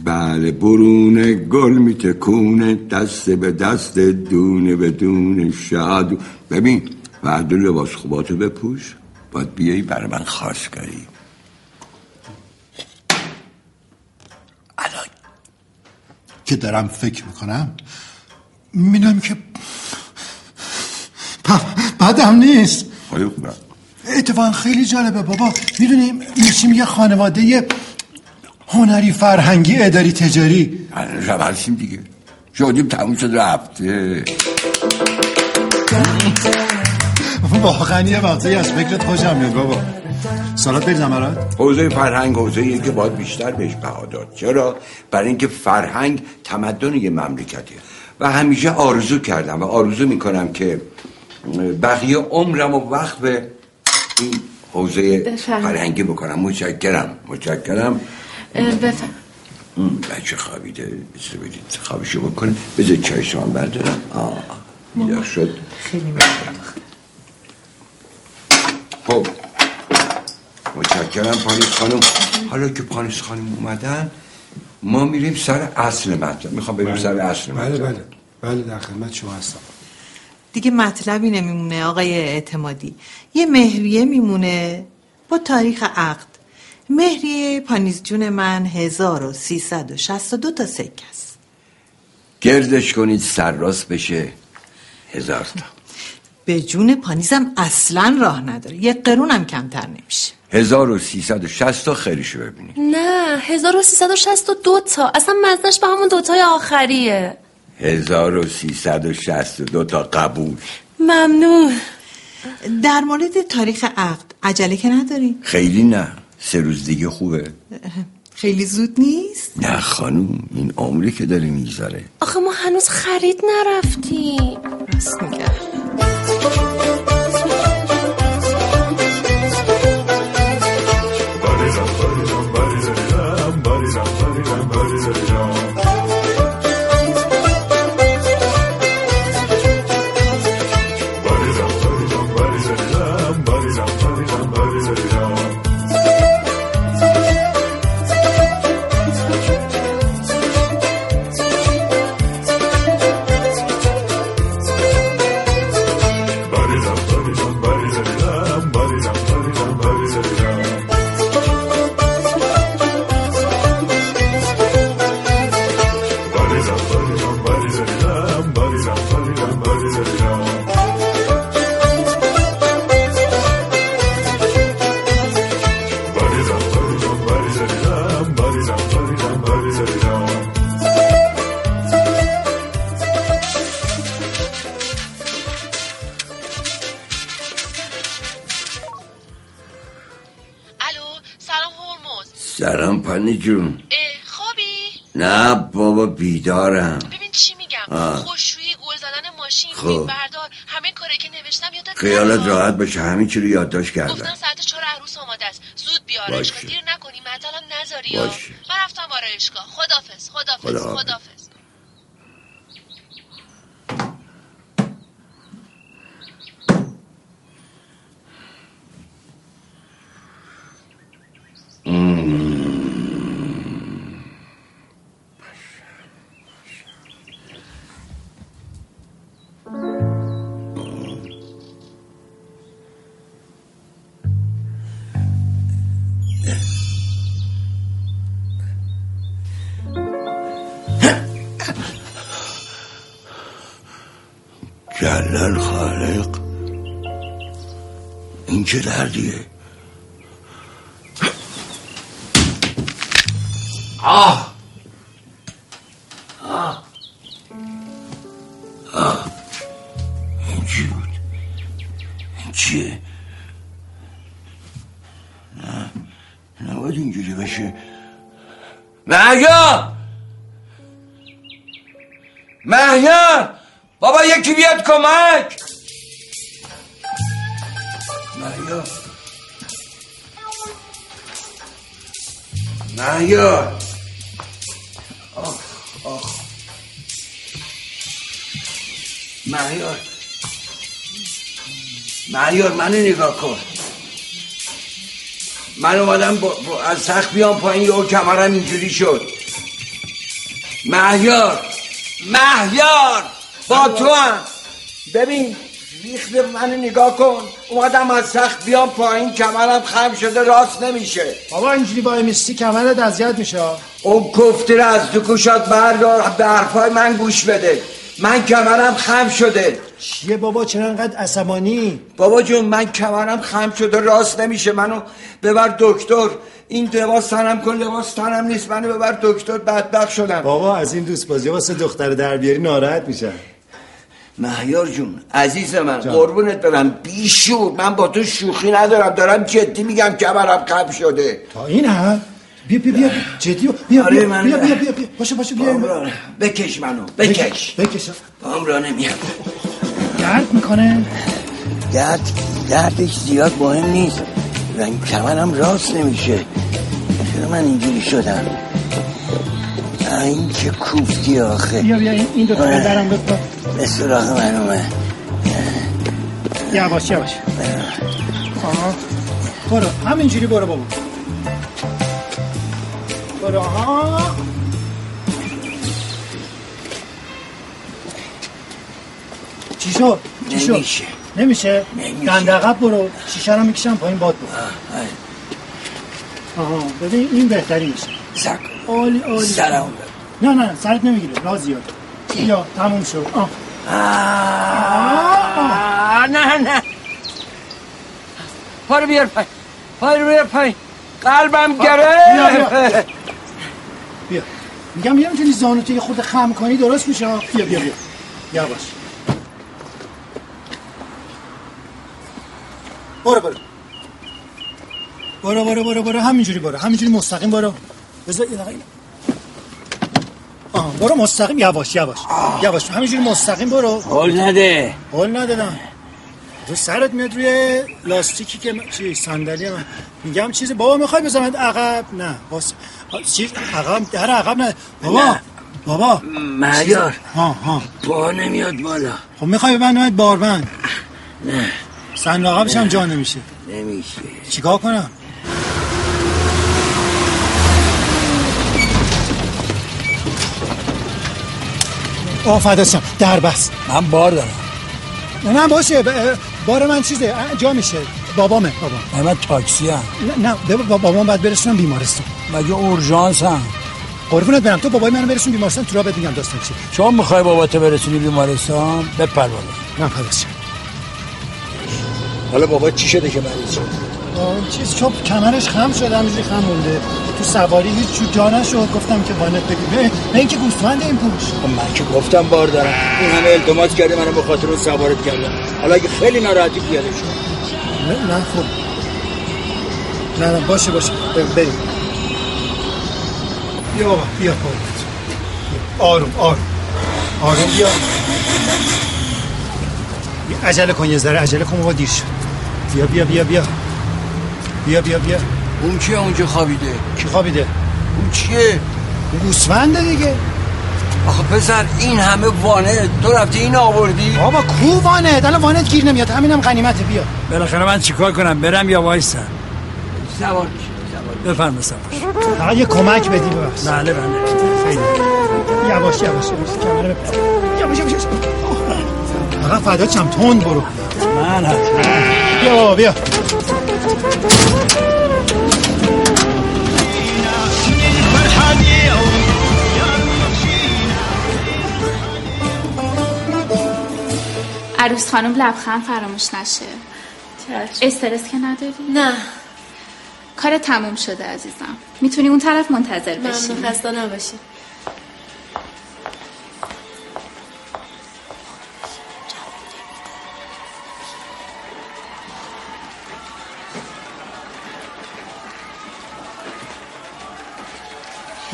بله برونه گل میتکونه دست به دست دونه به دونه شاد ببین فردا لباس خوباتو بپوش باید بیایی برای من خاص کاری که دارم فکر می‌کنم می‌دونم که بدم نیست. اتفاقا خیلی جالبه بابا. می‌دونیم میشیم یه خانواده هنری فرهنگی اداری تجاری. شب هستیم دیگه. شدیم تموم شد رفته. واقعا یه وقتی از فکرت خوشم میاد بابا. سالات بریزم برات حوزه فرهنگ حوزه که باید بیشتر بهش بها داد چرا؟ برای اینکه فرهنگ تمدن یه مملکته. و همیشه آرزو کردم و آرزو می‌کنم که بقیه عمرم و وقت به این حوزه. فرهنگی بکنم. متشکرم متشکرم. بچه خوابیده اجازه بدید خوابشو بکنه. بذار چای شما بردارم. آه بیدار شد. خیلی خب. متشکرم پانیس خانم. حالا که پانیس خانم اومدن ما میریم سر اصل مطلب. می‌خوام بریم سر اصل بله مطلب. بله. بله در خدمت شما هستم. دیگه مطلبی نمیمونه آقای اعتمادی. یه مهریه میمونه با تاریخ عقد. مهریه پانیز جون من 1362 تا سکه است. گردش کنید سرراست بشه هزار تا. به جون پانیزم اصلا راه نداره. یک قرونم کمتر نمیشه. 1360 تا خیریشو ببینید نه 1362 تا. اصلا مزدش به همون دوتای آخریه. 1362 تا قبول. ممنون. در مورد تاریخ عقد عجله که نداری؟ خیلی نه. سه روز دیگه خوبه. خیلی زود نیست؟ نه خانوم این عمری که داره می‌گذاره آخه ما هنوز خرید نرفتیم. راست میگه. جون خوابی؟ نه بابا بیدارم ببین چی میگم آه. خوشویی گل زدن ماشین خب. بردار همه کاری که نوشتم یادت خیالت. راحت باشه همین چی رو یادداشت کردم گفتن ساعت چهار عروس آماده است زود بیارش باشه. دیر نکنی معطلم نذاری. باشه. من رفتم آرایشگاه خدافظ خدافظ خداحافظ. خدافظ جلال این چه دردیه. آه! آه. آه این چی بود؟ این چیه؟ نه نباید اینجوری بشه. مهیا مهیا بابا یکی بیاد کمک! مهیا مهیا آخ آخ. مهیار. مهیار منو نگاه کن. من اومدم با, با از سخت بیام پایین یه کمرم اینجوری شد. مهیار. مهیار با تو هم. ببین ریخت منو نگاه کن. اومدم از سخت بیام پایین کمرم خم شده راست نمیشه. بابا اینجوری با میستی کمرت اذیت میشه. اون کفته رو از تو گوشات بردار به حرفای من گوش بده. من کمرم خم شده. چیه بابا؟ چرا انقدر عصبانی؟ بابا جون من کمرم خم شده راست نمیشه. منو ببر دکتر. این لباس تنم کن لباس تنم نیست. منو ببر دکتر بدبخت شدم. بابا از این دوست بازی واسه دختر در بیاری ناراحت میشن مهیار جون عزیز من قربونت برم. بیشور من با تو شوخی ندارم. دارم جدی میگم کمرم خم شده. تا این هم بیا بیا بیا. جدی؟ بیا آره، بیا بیا بیا بیا بیا. باشه باشه بیا. بکش منو. بکش بکش. پام را نمیاد درد می‌کنه. درد دردش زیاد مهم نیست. من کمرم راست نمیشه. چرا من اینجوری شدم؟ این چه کوفتی آخه. بیا بیا این این دو تا. درم بپا به سراغ من اومد. یواش یواش آها برو همینجوری برو بابا. برو ها چی شد؟ چی شد؟ نمیشه. نمیشه؟ عقب برو. شیشه رو می‌کشم پایین باد بخور آها ببین این بهتری میشه. زک عالی عالی. سرم. نه نه سرت نمی‌گیره. رازیاد یا تموم شد آه. آه، نه نه. پارو بیار پای پارو بیار پای قلبم بیا، گره. بیا. بیا. میگم یه می‌تونی زانو یه خود خم کنی درست میشه؟ بیا بیا بیا. یواش برو برو. برو برو برو برو. همینجوری برو. همینجوری مستقیم برو. بذار یه دقیقه. آه برو مستقیم. یواش یواش. یواش. همینجوری مستقیم برو. قول نده. قول ندادم. تو سرت میاد روی لاستیکی که من- چی صندلی من. میگم چیزی بابا می‌خوای بزنم؟ عقب؟ نه. باس چیز عقب؟ در عقب نه. بابا نه. بابا. مهیار. ها ها. پا نمیاد بالا. خب می‌خوای ببندمت باربند نه. صندوق عقبش هم جا نمیشه. نمیشه. چیکار کنم؟ آه فدات شم در بس. من بار دارم. نه نه باشه. ب- بار من چیزه؟ جا میشه. بابامه بابا. من تاکسی هم نه نه بابا- با- بابام باید برسونم بیمارستان. مگه اورژانس هم قربونت برم. تو بابای منو برسون بیمارستان تو را بهت میگم داستان چی. چون می‌خوای باباتو برسونی بیمارستان؟ بپر بالا نه فدات شم حالا بابا چی شده که مریض شد؟ آه، چیز چوب کمرش خم شده همینجوری خم مونده. تو سواری هیچ چوب جا نشد. گفتم که وانت بگی به نه اینکه گوسفند این پوش. خب من که گفتم بار دارم. این همه التماس کرده منو به خاطر اون سوارت کردم حالا اگه خیلی ناراحتی پیاده شد. نه نه خوب نه نه باشه باشه. بریم. بیا بابا بیا. بیا. آروم آروم. آروم بیا. بیا، عجله کن یه ذره عجله کن بابا دیر شد بیا بیا بیا بیا. بیا بیا بیا. اون کیه اونجا خوابیده؟ کی خوابیده؟ اون چیه؟ گوسفنده دیگه. آخه پسر این همه وانه تو رفتی این آوردی؟ بابا کو وانت الان وانت گیر نمیاد. همینم غنیمته. بیا. بالاخره من چیکار کنم؟ برم یا وایسم؟ سوار بفرما سوار فقط یه کمک بدی ببخش. بله بله. خیلی یواش یواش یواش. یواش. فقط فدا چم تند برو. من حتما. بیا بیا. عروس خانم لبخند فراموش نشه. استرس که نداری؟ نه. کار تموم شده عزیزم. می‌تونی اون طرف منتظر بشی. ممنون خسته نباشی.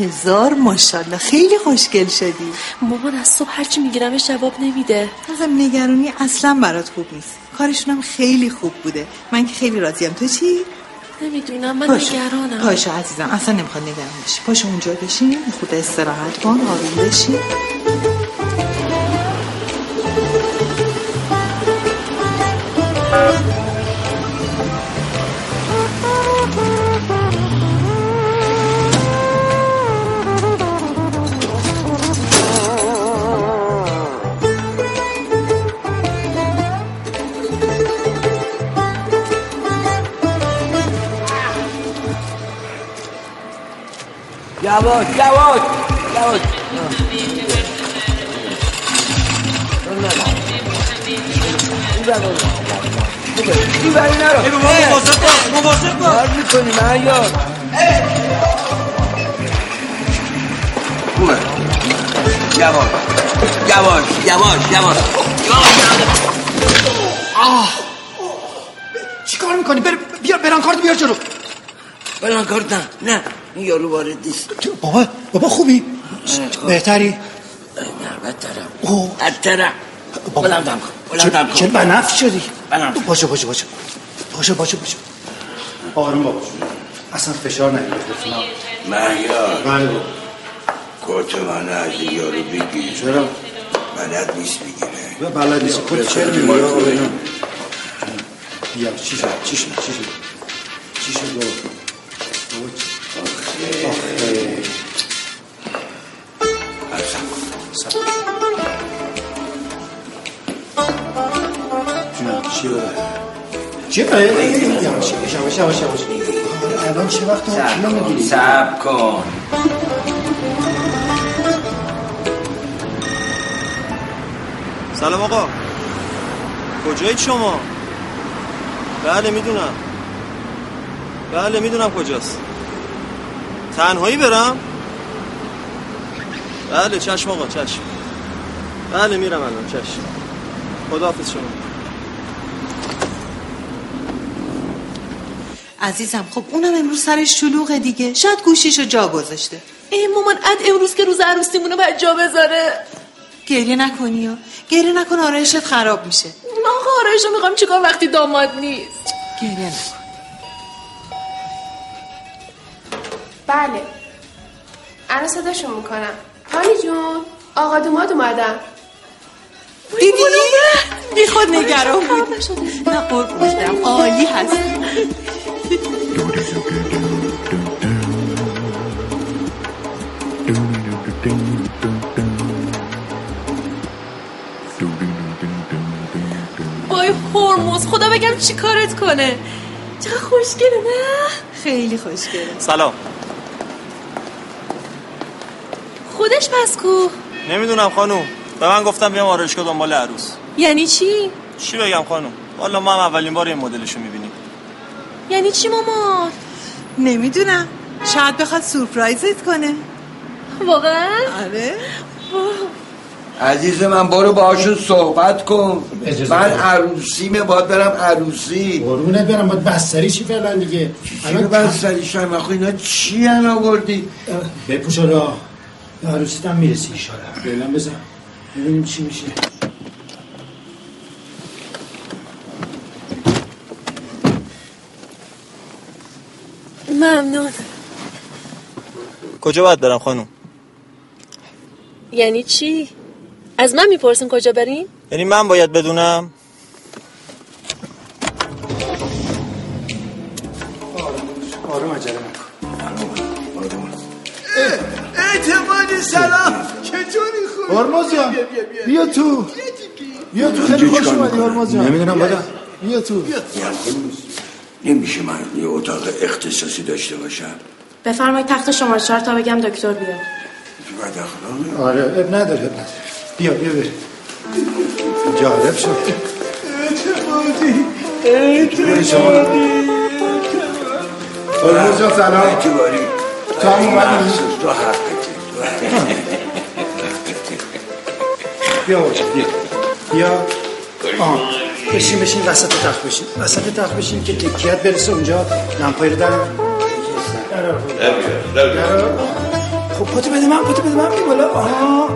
هزار ماشاءالله. خیلی خوشگل شدی. مامان از صبح هرچی میگیرمش جواب نمیده. ازم نگرانی اصلا برات خوب نیست. کارشون هم خیلی خوب بوده. من که خیلی راضیم. تو چی؟ نمی‌دونم من پاشو. نگرانم. پاشو عزیزم. اصلا نمی‌خواد نگران بشی. پاشو اونجا بشین. خود استراحت کن. آروم بشین. یواش یواش یواش این بری نرو مواظب باش مواظب باش کار می‌کنی مهیار خوبه یواش یواش یواش یواش آه چی کار می‌کنی؟ بر بیار برانکارد بیار جلو. برانکارد نه نه. این یارو وارد نیست. بابا بابا خوبی؟ بهتری؟ نه بدترم اوه. بدترم بلندم کن بلندم کن. چه بنفش شدی؟ بلند. باشه باشه باشه. باشه باشه باشه. آروم باش اصلا فشار نگیر مهیار. بله. کت من از یارو بگیر. چرا؟ بلد نیست بگیره. بلد نیست. خود چرا اینا بیا چی شد؟ چی شد؟ چی شد؟ چی شد بابا؟ بابا سب. کن سلام آقا. کجایید شما؟ بله می‌دونم. بله می‌دونم کجاست. تنهایی برم؟ بله چشم آقا چشم. بله میرم الان چشم. خداحافظ شما. عزیزم خب اونم امروز سرش شلوغه دیگه. شاید گوشیشو جا گذاشته. ای مامان اد امروز که روز عروسیمونو باید جا بذاره. گریه نکنی و گریه نکن آرایشت خراب میشه. آقا آرایشو می‌خوام چیکار وقتی داماد نیست؟ گریه نکن. بله. الان صداشو می‌کنم. پانی جون آقا دوماد اومدم دیدی؟ بی خود نگران بود. نه قربونش برم. عالی هست. وای هرمز. خدا بگم چی کارت کنه؟ چقدر خوشگله نه؟ خیلی خوشگله. سلام. خودش پس کو. نمی‌دونم خانوم. به من گفتم بیام آرایشگاه دنبال عروس. یعنی چی؟ چی بگم خانوم؟ والا ما هم اولین بار این مدلشو می‌بینیم. یعنی چی مامان نمی‌دونم. شاید بخواد سورپرایزت کنه. واقعا؟ آره. عزیز من برو باشون صحبت کن. من. عروسیمه باید برم عروسی. قربونت برم باید بستری چی فعلا دیگه؟ چرا بستری؟ آخه اینا چی هن آوردی بپوش را عروسیت هم می‌رسی ایشالا. فعلا بزن. ببینیم چی میشه. ممنون. کجا باید برم خانوم یعنی چی؟ از من می‌پرسین کجا بریم؟ یعنی من باید بدونم؟ آروم عجله سلام چطوری خوبی؟ هرمز جان بیا تو. بیا تو. خیلی خوش اومدی هرمز جان. نمی‌دونم بادا بیا تو. نمیشه من یه اتاق اختصاصی داشته باشم. بفرمایید تخت شماره چهار تا بگم دکتر بیاد. بد اخلاقی؟ آره اب نداره اب نداره بیا بیا. بریم جالب شد. برای شما. هرمز جان سلام. اعتباری. تو هم اومدی؟ تو حقتی بیا باشم بیا. بیا. آه. بشین بشین وسط تخت بشین. وسط تخت بشین که تکیت برسه اونجا. لمپایی رو در خب پاتو بده من پاتو بده من. بی بالا. آها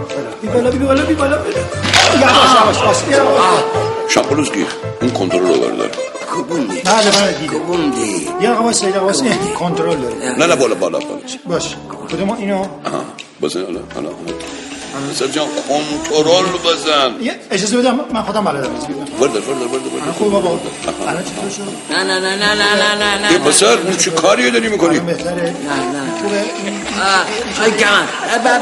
بی بالا بی بالا بی بالا. یواش یواش یواش. یواش شامپولوسکی اون کنترل رو بردار کبوندی بله بله دیده کبوندی یه آقا واسه یه آقا واسه کنترل داره. نه نه بالا بالا بالا. باش. کدوم اینو آها. بزن حالا حالا. حساب جان کنترل بزن. یه اجازه بده من خودم بلدم. بردار بردار بردار الان خوب بابا نه نه نه نه نه نه نه یه پسر اون چه کاری داری می‌کنی؟ بهتره نه نه. خوبه. آی کمن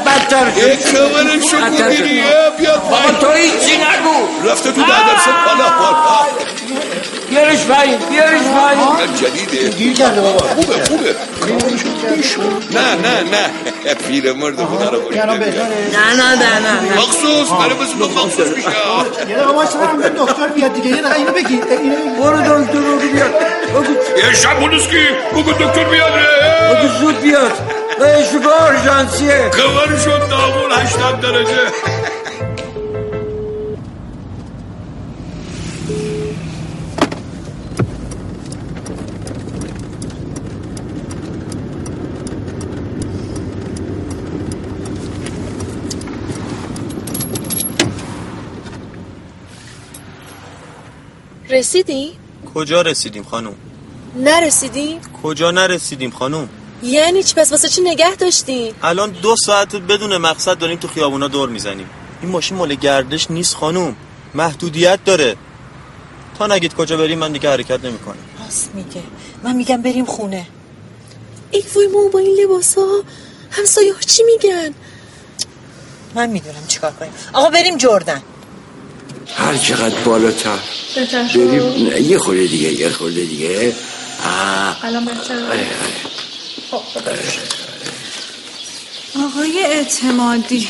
بدتر یه کمرشو بگیری بیاد بابا تو هیچی نگو. رفته تو ده درصد بالا بالا بیارش پایین بیارش پایین. جدیده. گیر کرده بابا. خوبه خوبه. نه نه نه. پیر مرد خدا رو بریده بهتره. نه نه نه نه مخصوص برای مثل من مخصوص. میشه. یه دقیقه واسه به دکتر بیاد دیگه. یه دقیقه اینو بگیر. برو دکتر رو بیار یه شامپولوسکی بگو دکتر بیاد بگو زود بیاد. شگاه آرژانسیه خبر شد داغون هشتاد درجه. رسیدی؟ کجا رسیدیم خانوم نرسیدی؟ کجا نرسیدیم خانوم یعنی چی؟ پس واسه چی نگه داشتی؟ الان دو ساعت بدون مقصد داریم تو خیابونا دور می‌زنیم. این ماشین مال گردش نیست خانوم محدودیت داره. تا نگید کجا بریم من دیگه حرکت نمی‌کنم. راست میگه. من میگم بریم خونه. ای وای ما با این لباس ها همسایه ها چی میگن؟ من می‌دونم چیکار کنیم. آقا بریم جردن. هر چقدر بالاتر. بریم. یه خورده دیگه یه خورده دیگه. الان آره، آره. خب آقای اعتمادی.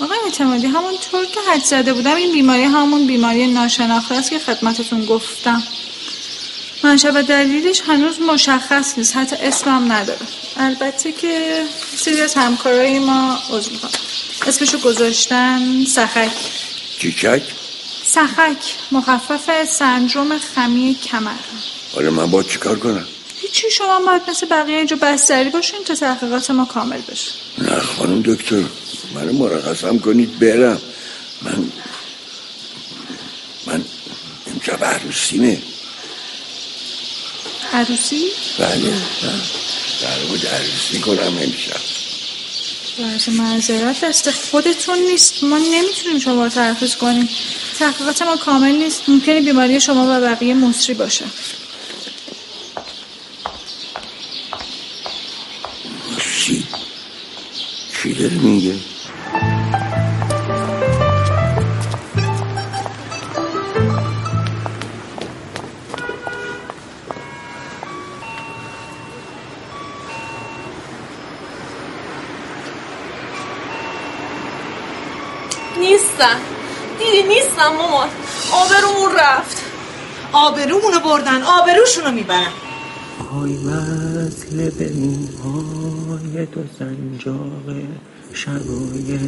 آقای اعتمادی همونطور که حد زده بودم این بیماری همون بیماری ناشناخته است که خدمتتون گفتم. منشأ و دلیلش هنوز مشخص نیست حتی اسمم نداره. البته که سری از همکارای ما عضو می‌خوام اسمشو گذاشتن سخک. چیچک سخک مخفف سندروم خمی کمر. حالا من با چیکار کنم؟ هیچی شما باید مثل بقیه اینجا بستری باشین تا تحقیقات ما کامل بشه. نه خانم دکتر منو مرخصم کنید برم. من من امشب عروسیمه. عروسی؟ بله در بود عروسی کنم امشب. باید معذرت دست خودتون نیست. ما نمی‌تونیم شما رو ترخیص کنیم. تحقیقات ما کامل نیست. ممکنه بیماری شما و بقیه مصری باشه. چی؟ چی داره میگه؟ نیستن دیدی نیستن مامان. آبرومون رفت. آبرومونو بردن آبروشونو می‌برن. های وصل به موهای تو سنجاق شبایه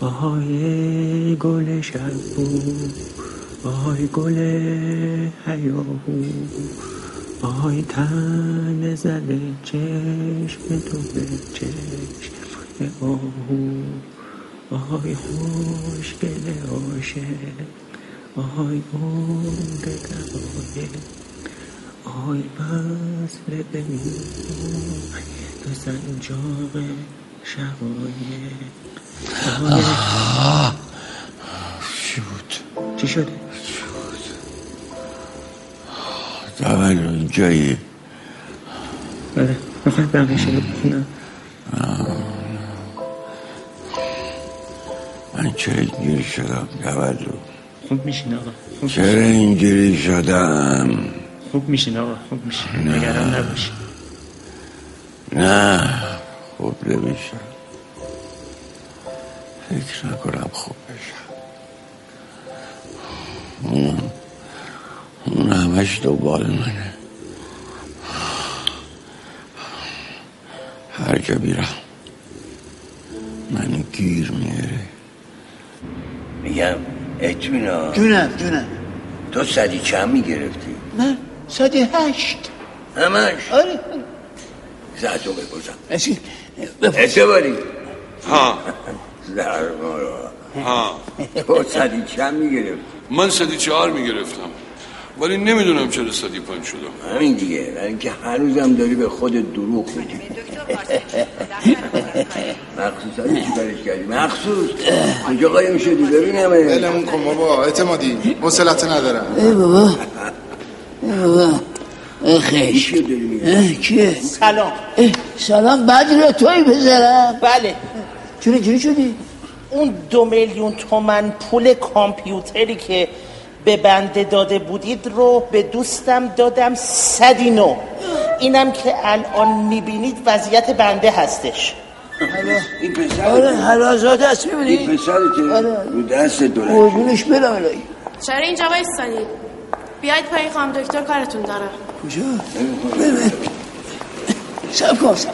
آهای گل شبو آهای گل هیاهو آهای تن زده چشم تو به چشم آهو آهای خوشگل عاشق آهای عمر دقایق آهای وصل موهای تو سنجاق آه. چی بود چی شده؟ تولد اینجایی بله می‌خوای بقیشه رو بخونم چرا اینجوری شدم تولد خوب میشین آقا خوب چرا اینجوری شدم؟ خوب میشین آقا خوب میشین. نه. نگران نباشین. نه خوب نمیشم. فکر نکنم خوب بشم. اون اون همش دنبال منه. هر جا میرم منو گیر میاره. میگم؟ اطمینان جونم جونم. تو صدی چند می‌گرفتی؟ من صدی هشت. همش؟ آره. زدو بپرسم. اصلا اعتباری ها. در ما رو. ها. تو صدی چند می‌گرفتی؟ من صدی چهار می‌گرفتم. ولی نمی‌دونم چرا صدی پنج شدم. همین دیگه. برای اینکه هنوزم داری به خود دروغ میگی مخصوصا چی کارش کردی؟ مخصوص. کجا قایم شدی ببینم علمون کن بابا اعتمادی حوصلت ندارم. ای بابا. ای بابا. ای خیش کیه سلام. اه، سلام بدر توی بذارم. بله. چونه چونه شدی؟ اون دو میلیون تومن پول کامپیوتری که به بنده داده بودید رو به دوستم دادم صدی نو اینم که الان می‌بینید وضعیت بنده هستش. این پسر آره حلازات هست می‌بینی؟ این پسرته رو دست دولت قربونش برم الهی. چرا اینجا وایستانید بیاید پایین خواهم دکتر کارتون دارم. کجا؟ ببین. سب کن سب.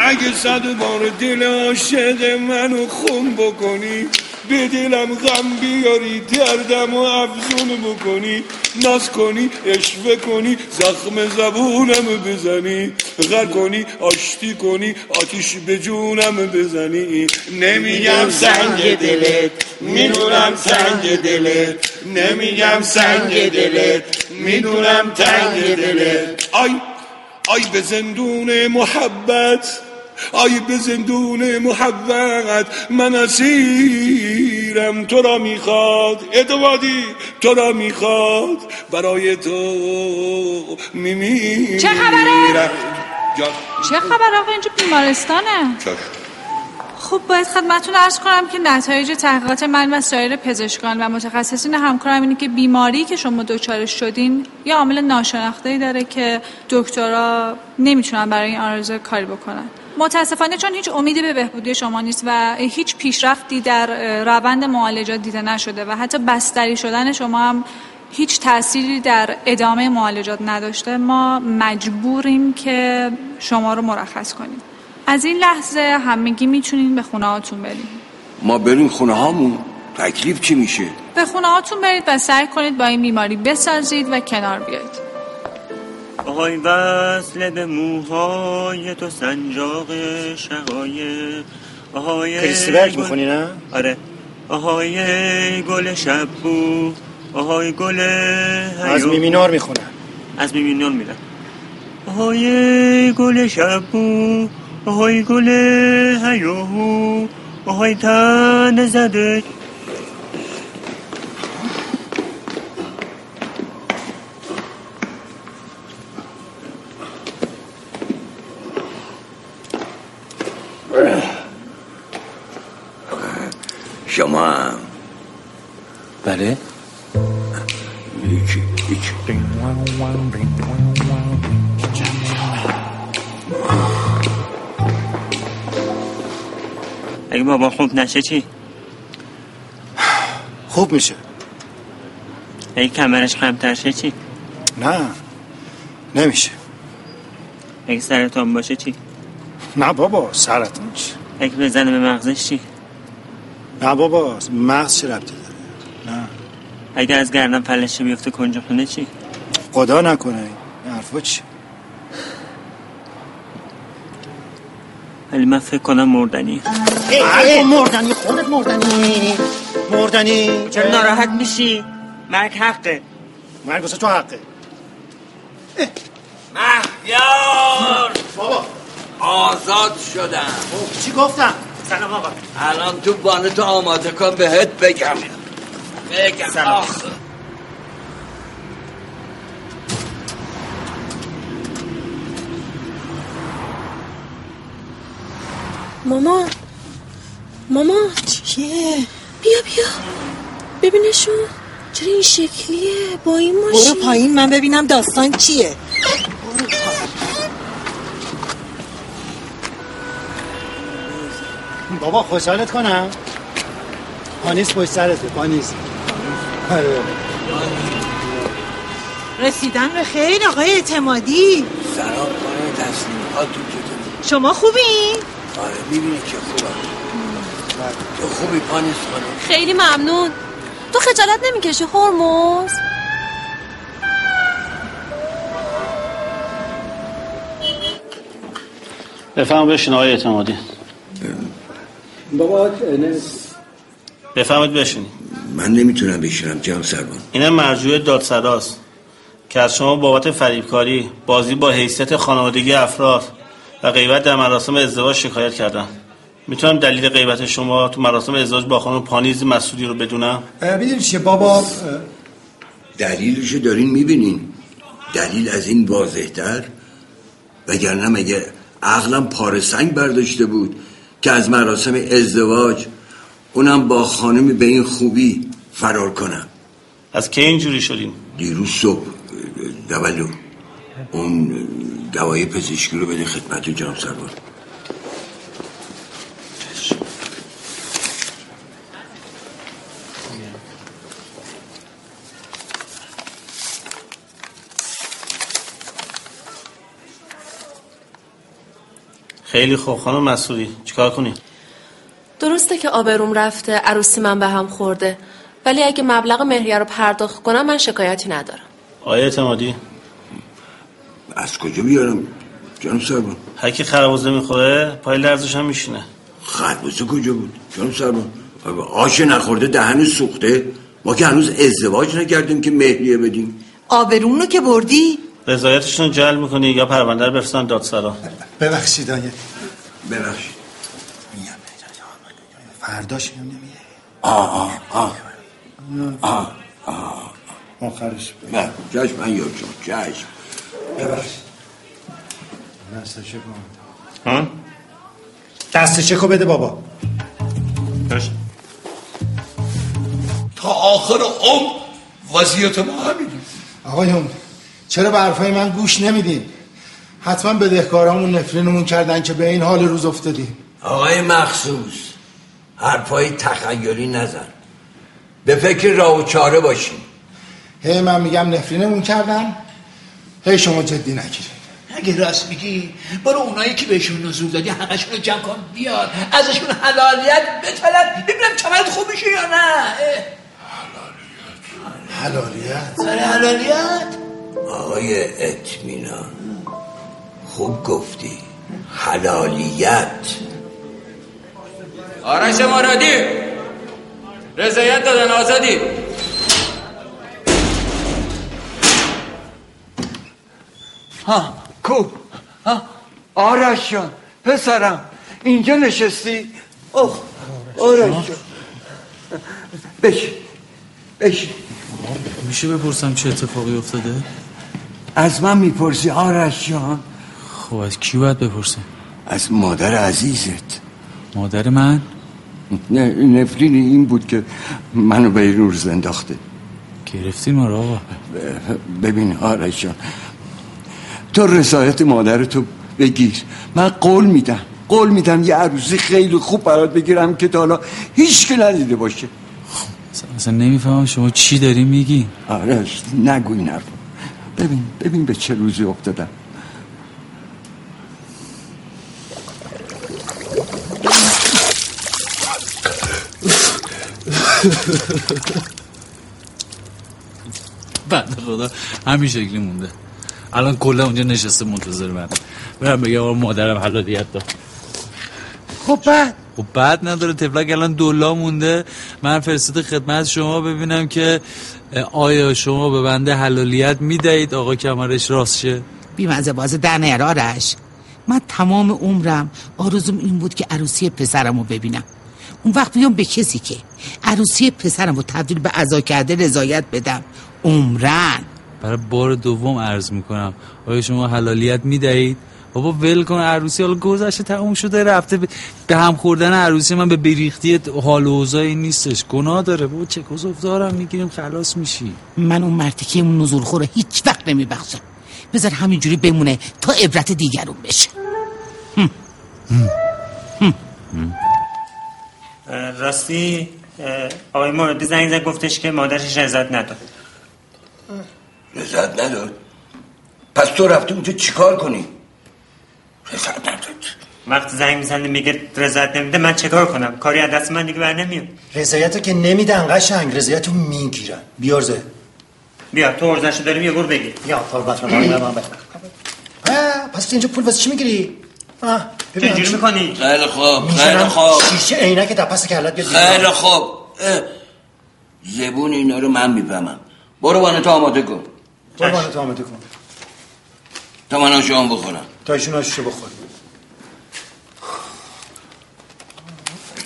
اگه صد بار دل عاشق منو خون بکنی به دلم غم بیاری دردم و افزون بکنی. ناز کنی اشوه کنی زخم زبونم بزنی. غر کنی آشتی کنی آتیش به جونم بزنی. نمیگم سنگ دلت می‌دونم سنگ دلت. نمیگم سنگ دلت می‌دونم تنگ دلت. آی آی به زندون محبت. آی به زندون محبت من اسیرم تو را می‌خواد. اعتمادی تو را می‌خواد. برای تو میمیرم. چه خبره؟ جان. چه خبر آقا؟ اینجا بیمارستانه. خب باید خدمتتون ارز کنم که نتایج تحقیقات من و سایر پزشکان و متخصصین همکارم اینه که بیماری که شما دچارش شدین یه عامل ناشناخته داره که دکترها نمی‌تونن برای این آرزو کاری بکنن. متاسفانه چون هیچ امیدی به بهبودی شما نیست و هیچ پیشرفتی در روند معالجات دیده نشده و حتی بستری شدن شما هم هیچ تأثیری در ادامه معالجات نداشته ما مجبوریم که شما رو مرخص کنیم. از این لحظه همگی می‌تونین به خونه هاتون بریم ما بریم خونه هامون. تکلیف چی میشه؟ به خونه هاتون برید و سعی کنید با این بیماری بسازید و کنار بیاید آهای وصل به موهای تو سنجاق شقایق. آهای کریستبرگ گل- می‌خونی نه؟ آره. آهای گل شب بو. آهای گل از هیو- میمینار می‌خونن از میمینار میرم آهای گل شب بو. آهای گل هیوهو آهای تن زده شما هم بله هیچی هیچی اگه بابا خوب نشه چی؟ خوب میشه اگه کمرش خمتر شه چی؟ نه نمیشه اگه سرطان باشه چی؟ نه بابا سرطان چی اگه بزنه به مغزش چی؟ نه بابا مغز چه ربطی داره؟ نه. اگه از گردن فلشه بیفته کنج خونه چی؟ خدا نکنه. این حرفا چی؟ ولی من فکر کنم مردنی. ای مردنی خودت مردنی. مردنی. چرا ناراحت میشی؟ مرگ حقه. مرگ واسه تو حقه. مهیار! بابا. آزاد شدم. چی گفتم؟ سلام آقا. الان تو بانتو آماده کن بهت بگم. بگم. سلام. آخ. مامان مامان چیه بیا بیا. ببینشون. چرا این شکلیه؟ با این ماشین. برو پایین من ببینم داستان چیه. بابا خوشحالت کنم. پانیس پشت سرته. پانیس آره. رسیدن به خیر آقای اعتمادی. سلام خانم تسلیم. ها تو شما خوبین؟ آره می‌بینی که خوبم. تو خوبی پانیس خانم؟ خیلی ممنون. تو خجالت نمی‌کشی هرمز؟ بفهم بشین آقای اعتمادی. بابا بفهمید بشین. من نمی‌تونم بشینم جمع سربان. این مرجوع دادسراست که از شما بابت فریبکاری بازی با حیثیت خانوادگی افراد و غیبت در مراسم ازدواج شکایت کردن می‌تونم دلیل غیبت شما تو مراسم ازدواج با خانم پانیز مسئولی رو بدونم؟ می‌دونی چیه؟ بابا دلیلشو دارین می‌بینین. دلیل از این واضحتر وگرنه مگه عقلم پاره سنگ برداشته بود؟ که از مراسم ازدواج اونم با خانمی به این خوبی فرار کنم. از کی اینجوری شدین؟ دیروز صبح دولو اون دوای پزشکی رو بده خدمت جام سربان خیلی خوب. خانم مسئولی چیکار کنیم درسته که آبروم رفته عروسی من به هم خورده. ولی اگه مبلغ مهریه رو پرداخت کنم من شکایتی ندارم. آقای اعتمادی. از کجا بیارم؟ جانم سربان. هر کی خربوزه می‌خوره پای لرزش هم میشینه. خربوزه کجا بود؟ جانم سربان. آش نخورده دهن سوخته. ما که هنوز ازدواج نکردیم که مهریه بدیم. آبرون رو که بردی؟ رضایتشون رو جلب می‌کنی یا پرونده رو بفرستن دادسرا؟ ببخشید آیه ببخشید. فرداش میام نمیه آه آه آه. آه آه آخرش نه جشم من یاد شد جشم ببخشید؟ دست چکو بده بابا. تا آخر عمر وضعیت ما همینه. آقایون چرا به حرفای من گوش نمیدین؟ حتما بدهکارامون نفرینمون کردن که به این حال روز افتادیم آقای مخصوص حرفای تخیلی نزن. به فکر راه و چاره باشیم هی من میگم نفرینمون کردن هی شما جدی نگیرید. اگه راست میگی برو اونایی که بهشون نزول دادی حقشون رو جمع کن بیار. ازشون حلالیت بطلب ببینم چمنت خوب میشه یا نه. حلالیت. سر حلالیت. آقای اطمینان خوب گفتی. حلالیت. آرش مرادی. رضایت دادن آزادی. ها کو؟ ها آرش جان پسرم. اینجا نشستی؟ اوه آرش جان. بشین. بشین. میشه بپرسم چه اتفاقی افتاده؟ از من می‌پرسی آرش جان. خب از کی باید بپرسم؟ از مادر عزیزت. مادر من؟ نه نفرین این بود که منو به این روز انداخته. گرفتی ما را آقا. ببین آرش جان تو رضایت مادرتو بگیر. من قول میدم قول میدم یه عروسی خیلی خوب برات بگیرم که تا حالا هیچ که ندیده باشه. اصلا نمی‌فهمم شما چی داری میگی؟ آرش نگو این حرف ببین ببین به چه روزی افتادم. بنده خدا همین شکلی مونده. الان کلا اونجا نشسته منتظر من. برم بگم مادرم حلالیت داد. خب بعد. خب بعد نداره تفلک الان دولا مونده. من فرستاده خدمت شما ببینم که آیا شما به بنده حلالیت می‌دهید؟ آقا کمرش راست شه. بیمزه باز در نیار آرش من تمام عمرم آرزوم این بود که عروسی پسرم رو ببینم. اون وقت بیام به کسی که عروسی پسرم رو تبدیل به عزا کرده رضایت بدم. عمرن. برای بار دوم عرض می‌کنم. آیا شما حلالیت می‌دهید؟ بابا ول کن عروسی حالا گذشته تموم شده رفته به- به هم خوردن عروسی من به بریختی حال و اوضاعی نیستش. گناه داره بابا چه دارم می‌گیریم خلاص میشی. من اون مرتی که اون نزول خوره هیچ وقت نمیبخشم. بذار همینجوری بمونه تا عبرت دیگرون بشه. راستی آقای مرادی زنگ زد گفتش که مادرش رضایت نداد. رضایت نداد؟ پس تو رفتی اونجا چیکار کنی؟ رضایت نداد وقتی زنگ می‌زنه میگه رضایت نمیده من چکار کنم؟ کاری از دست من دیگه بر نمیاد. رضایتو که نمیدن قشنگ رضایتو می‌گیرن. بیارزه بیا تو ارزشو داریم یه بر بگیر. یا قربت من من پس اینجا پول واسه چی می‌گیری؟ همچین- می‌کنی؟ خیلی خوب خیلی خوب. شیشه عینک در پس کلت بیاد. خیلی خوب. زبون اینا رو من می‌فهمم برو وانتو آماده کن. برو بانه تو آماده کن. تا من آشام بخورم. تا ایشون آششو بخور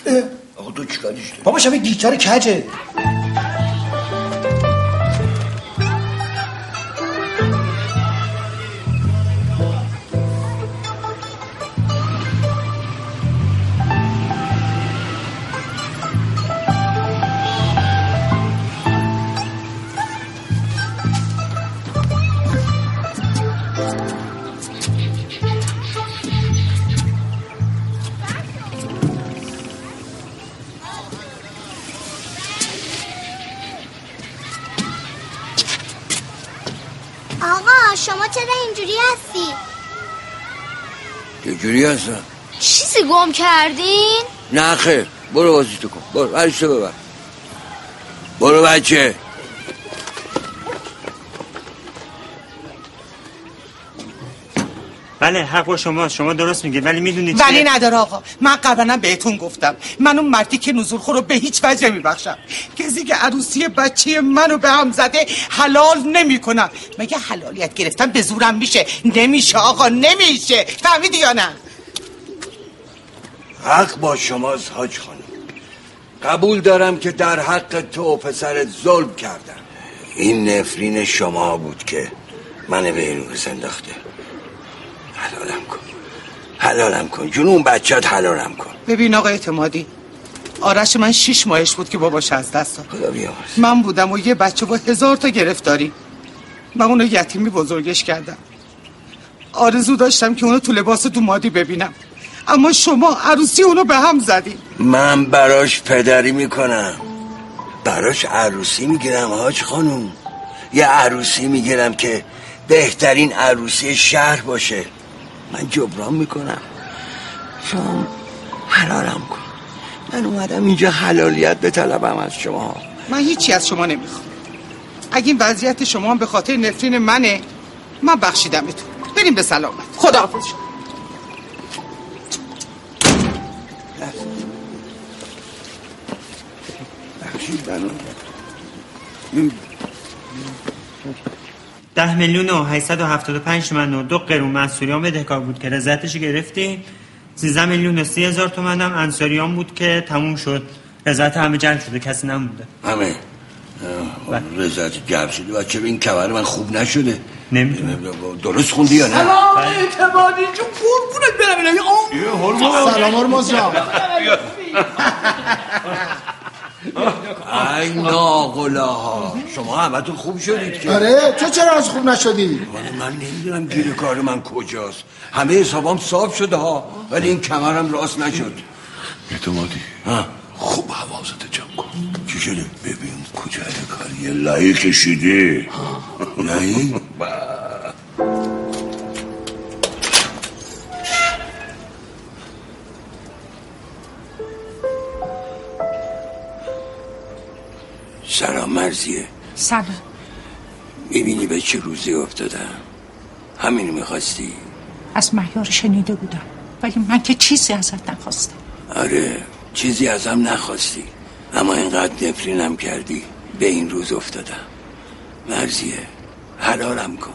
اه، آقا تو چیکارش داری بابا شبیه گیتار کجه؟ چجوری هستم چیزی گم کردین؟ نه خیر برو بازی تو کن. برو برشتو ببر. برو بچه. بله حق با شما شما درست میگید ولی می‌دونید ولی نداره آقا. من قبلا بهتون گفتم. من اون مردی که نزول خور رو به هیچ وجه نمیبخشم. کسی که عروسی بچه منو به هم زده حلال نمی‌کنم. مگه حلالیت گرفتن به زورم میشه؟ نمیشه آقا نمیشه. فهمیدی یا نه؟ حق با شماست حاج خانم. قبول دارم که در حق تو و پسرت ظلم کردم. این نفرین شما بود که من به این روز انداخته حلالم کن. حلالم کن. جون اون بچت حلالم کن. ببین آقای اعتمادی. آرش من شیش ماهش بود که باباش از دست داد. خدا بیامرز من بودم و یه بچه با هزار تا گرفتاری. من اونو یتیمی بزرگش کردم. آرزو داشتم که اونو تو لباس تو مادی ببینم. اما شما عروسی اونو به هم زدی. من براش پدری می‌کنم. براش عروسی می‌گیرم حاج خانوم یه عروسی می‌گیرم که بهترین عروسی شهر باشه. من جبران می‌کنم. شما حلالم کن. من اومدم اینجا حلالیت به طلبم از شما. من هیچی از شما نمی‌خوام. اگه این وضعیت شما هم به خاطر نفرین منه من بخشیدمتون. بریم به سلامت. خداحافظ. شما ده میلیون و 875 تومن و دو قرون منصوریان بدهکار بود که رضایتش گرفتیم. 13 میلیون و 30 هزار تومن هم انصاریان بود که تموم شد. رضایت همه جمع شده کسی نمونده. همه. رضایت جمع شده. بچه به این کمر من خوب نشده. نمی‌دونم. درست خوندی یا نه؟ سلام اعتمادی جون قربونت برم اینه سلام هرمز جان. ای ناقلاها شما همتون خوب شدید که. آره تو چرا از خوب نشدی؟ من نمی‌دونم گیر کار من کجاست. همه حسابام صاف شده ها ولی این کمرم راست نشد. اعتمادی. ها. خوب حواظت جمع کن. چی شده؟ ببین کجای کار یه لعی کشیده لعی سلام مرزیه سلام می‌بینی به چه روزی افتادم؟ همینو می‌خواستی؟ از مهیار شنیده بودم. ولی من که چیزی ازت نخواستم آره چیزی ازم نخواستی. اما اینقدر نفرینم کردی. به این روز افتادم. مرزیه حلالم کن.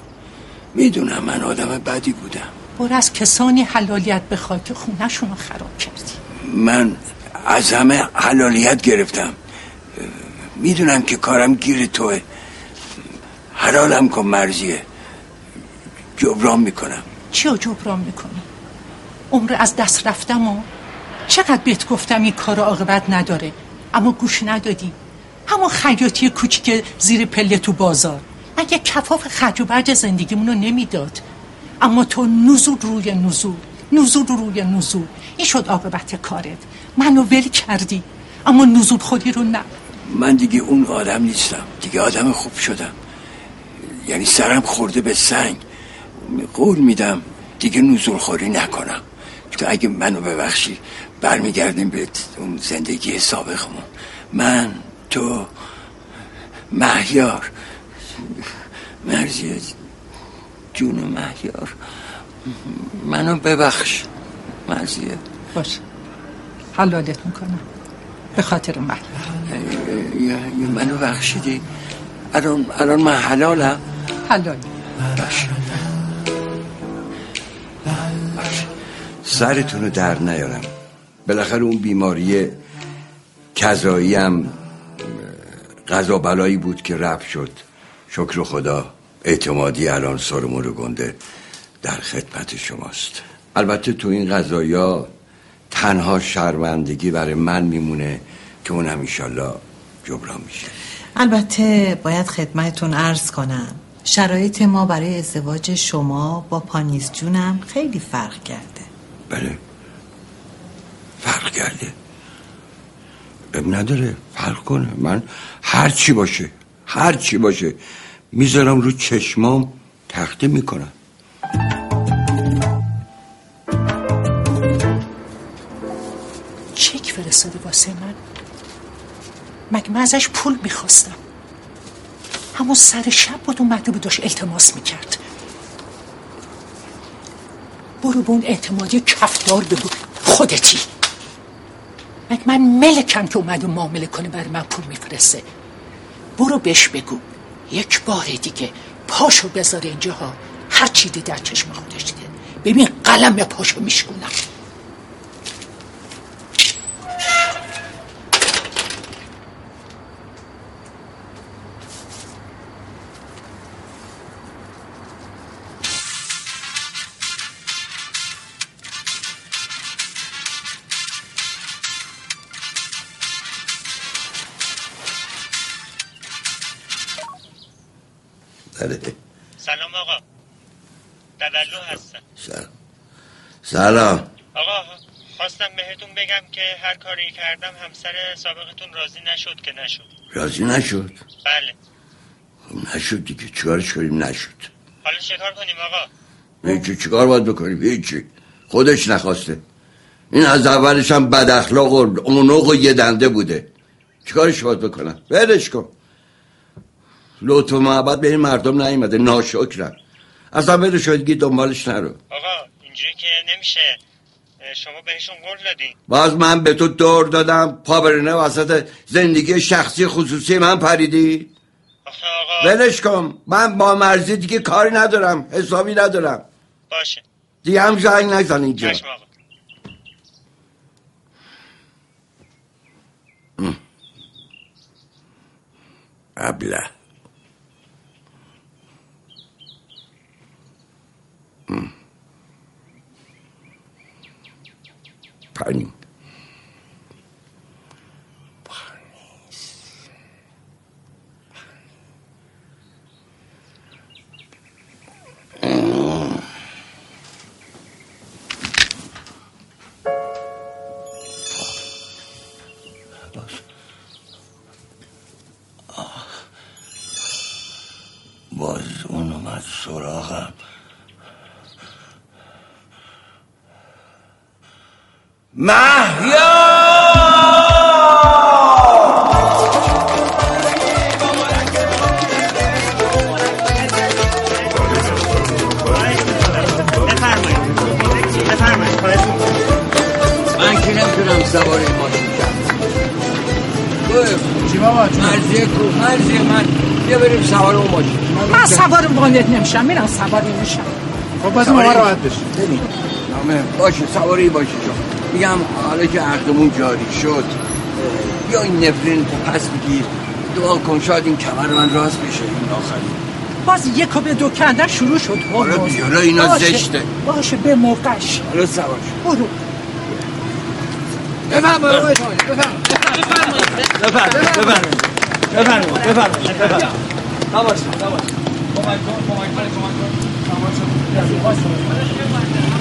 می‌دونم من آدم بدی بودم. برو از کسانی حلالیت به خاک خونهشون رو خراب کردی. من از همه حلالیت گرفتم. می‌دونم که کارم گیر توه. حلالم کن مرزیه. جبران می‌کنم. چی رو جبران می‌کنی؟ عمر از دست رفتم و چقدر بهت گفتم این کار عاقبت نداره؟ اما گوش ندادی. همون خیاطی کوچیک زیر پله تو بازار. مگه کفاف خرج و برج زندگیمونو نمی‌داد. اما تو نزول روی نزول نزول روی نزول. این شد عاقبت کارت. منو ول کردی. اما نزول خودی رو نه. من دیگه اون آدم نیستم. دیگه آدم خوب شدم. یعنی سرم خورده به سنگ. قول میدم دیگه نزول خوری نکنم. تو اگه منو ببخشی برمیگردیم به اون زندگی سابقمون. من تو مهیار. مرزی جون مهیار. منو ببخش. مرزیه. باش. حلالت می‌کنم. به خاطر من. منو بخشیدی. الان الان من حلالم. حلال. سرتون رو در نیارم. بالاخره اون بیماری کذایی هم غذا بلایی بود که رفت شد. شکر خدا اعتمادی الان سرمون رو گنده در خدمت شماست. البته تو این غذایا تنها شرمندگی برای من میمونه که اونم ایشالله جبران میشه. البته باید خدمتتون عرض کنم شرایط ما برای ازدواج شما با پانیز جونم خیلی فرق کرده. بله. فرق کرده. اب نداره فرق کنه. من هر چی باشه هر چی باشه می‌ذارم رو چشمام تخته می‌کنم. فرستاده واسه من؟ مگه من ازش پول می‌خواستم؟ همون سر شب بود اومده بود داشت التماس می‌کرد. برو به اون اعتمادی کفدار بگو. خودتی. مگه من ملکم که اومده معامله کنه برای من پول میفرسته؟ برو بهش بگو. یک بار دیگه پاشو بذاره اینجا ها هر چی دیده چشم خودش دیده. ببین قلم پاشو میشکنم سلام. آقا خواستم بهتون بگم که هر کاری کردم همسر سابقتون راضی نشد که نشد. راضی نشد؟ بله. خب نشد دیگه چیکارش کنیم؟ نشد. حالا چکار کنیم آقا؟ هیچی چیکار باید بکنیم؟ هیچی. خودش نخواسته. این از اولش هم بد اخلاق و اونوق و یه دنده بوده. چیکارش باید بکنم؟ ولش کن. لطف و محبت به این مردم نیومده. ناشکرم اصلا کن دیگه دنبالش نرو. آقا اینجوری که نمیشه. شما بهشون قول دادین. باز من به تو دور دادم. پا برنه وسط زندگی شخصی خصوصی من پریدی. ولش کن. من با مرزی دیگه کاری ندارم. حسابی ندارم. باشه. دیگه هم زنگ نزن اینجا. آقا. ابله. ام. پنی باز اون اومد سراغم محیا من که نمی‌تونم سوار این ماشین چی بابا؟ مرزیه کو مرزیه من بیا بریم سوار اون ماشین. من سوار والد نمیشم میرم سواری میشم. خب باز ما راحت بشیم. نامه. باشه سواری باشه میگم حالا که عقدمون جاری شد بیا این نفرین پس بگیر دعا کن شاید این کمر من راست بشه این آخری باز یک به دو کردن شروع شد حالا بیالا اینا باشه. زشته. باشه به موقعش حالا سوار شد برو بفرم بفرم بفرمایید بفرمایید بفرمایید بفرمایید تماش تماش کمک کن کمک کن کمک کن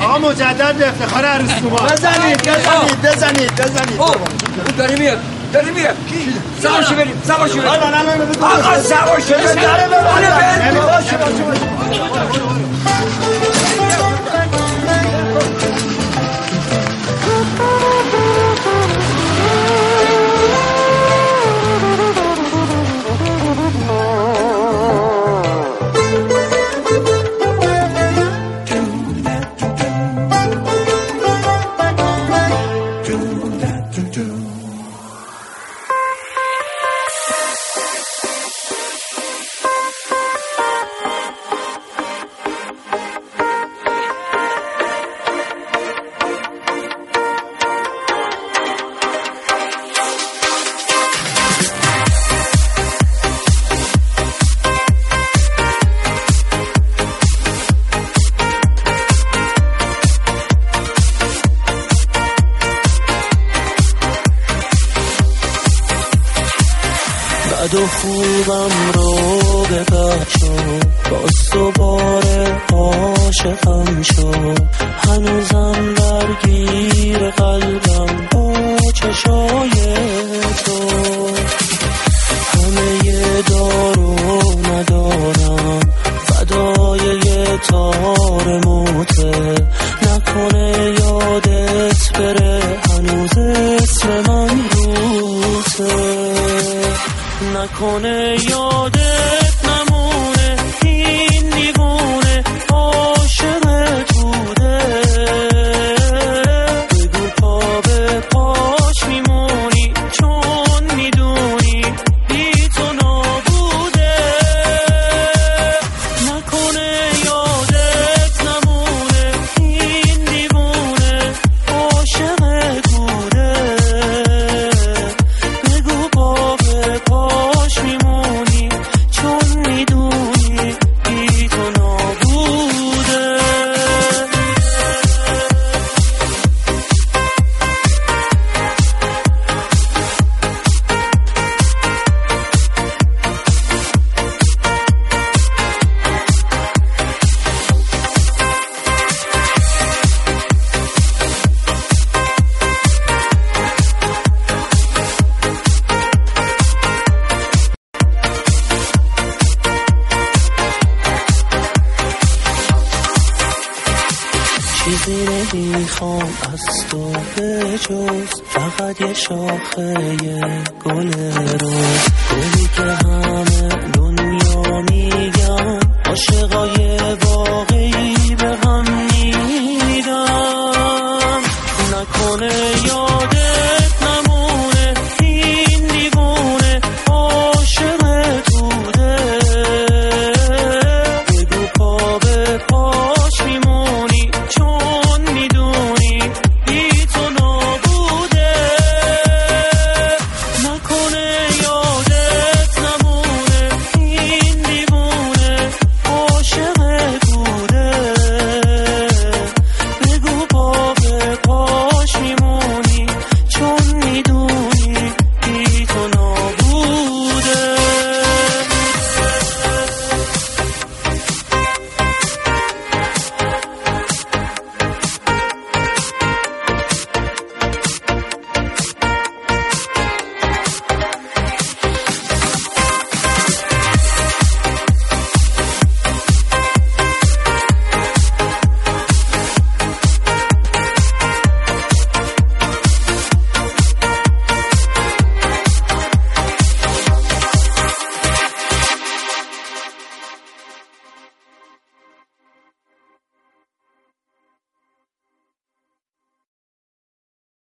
آقا مجدد به افتخار عروس ما بزنید بزنید. بزنید بزنید داره میاد داره میاد سوار شو. بریم سوار شو. بریم. آقا سوار شو. بریم یادت بره هنوز اسم من روته نکنه یادت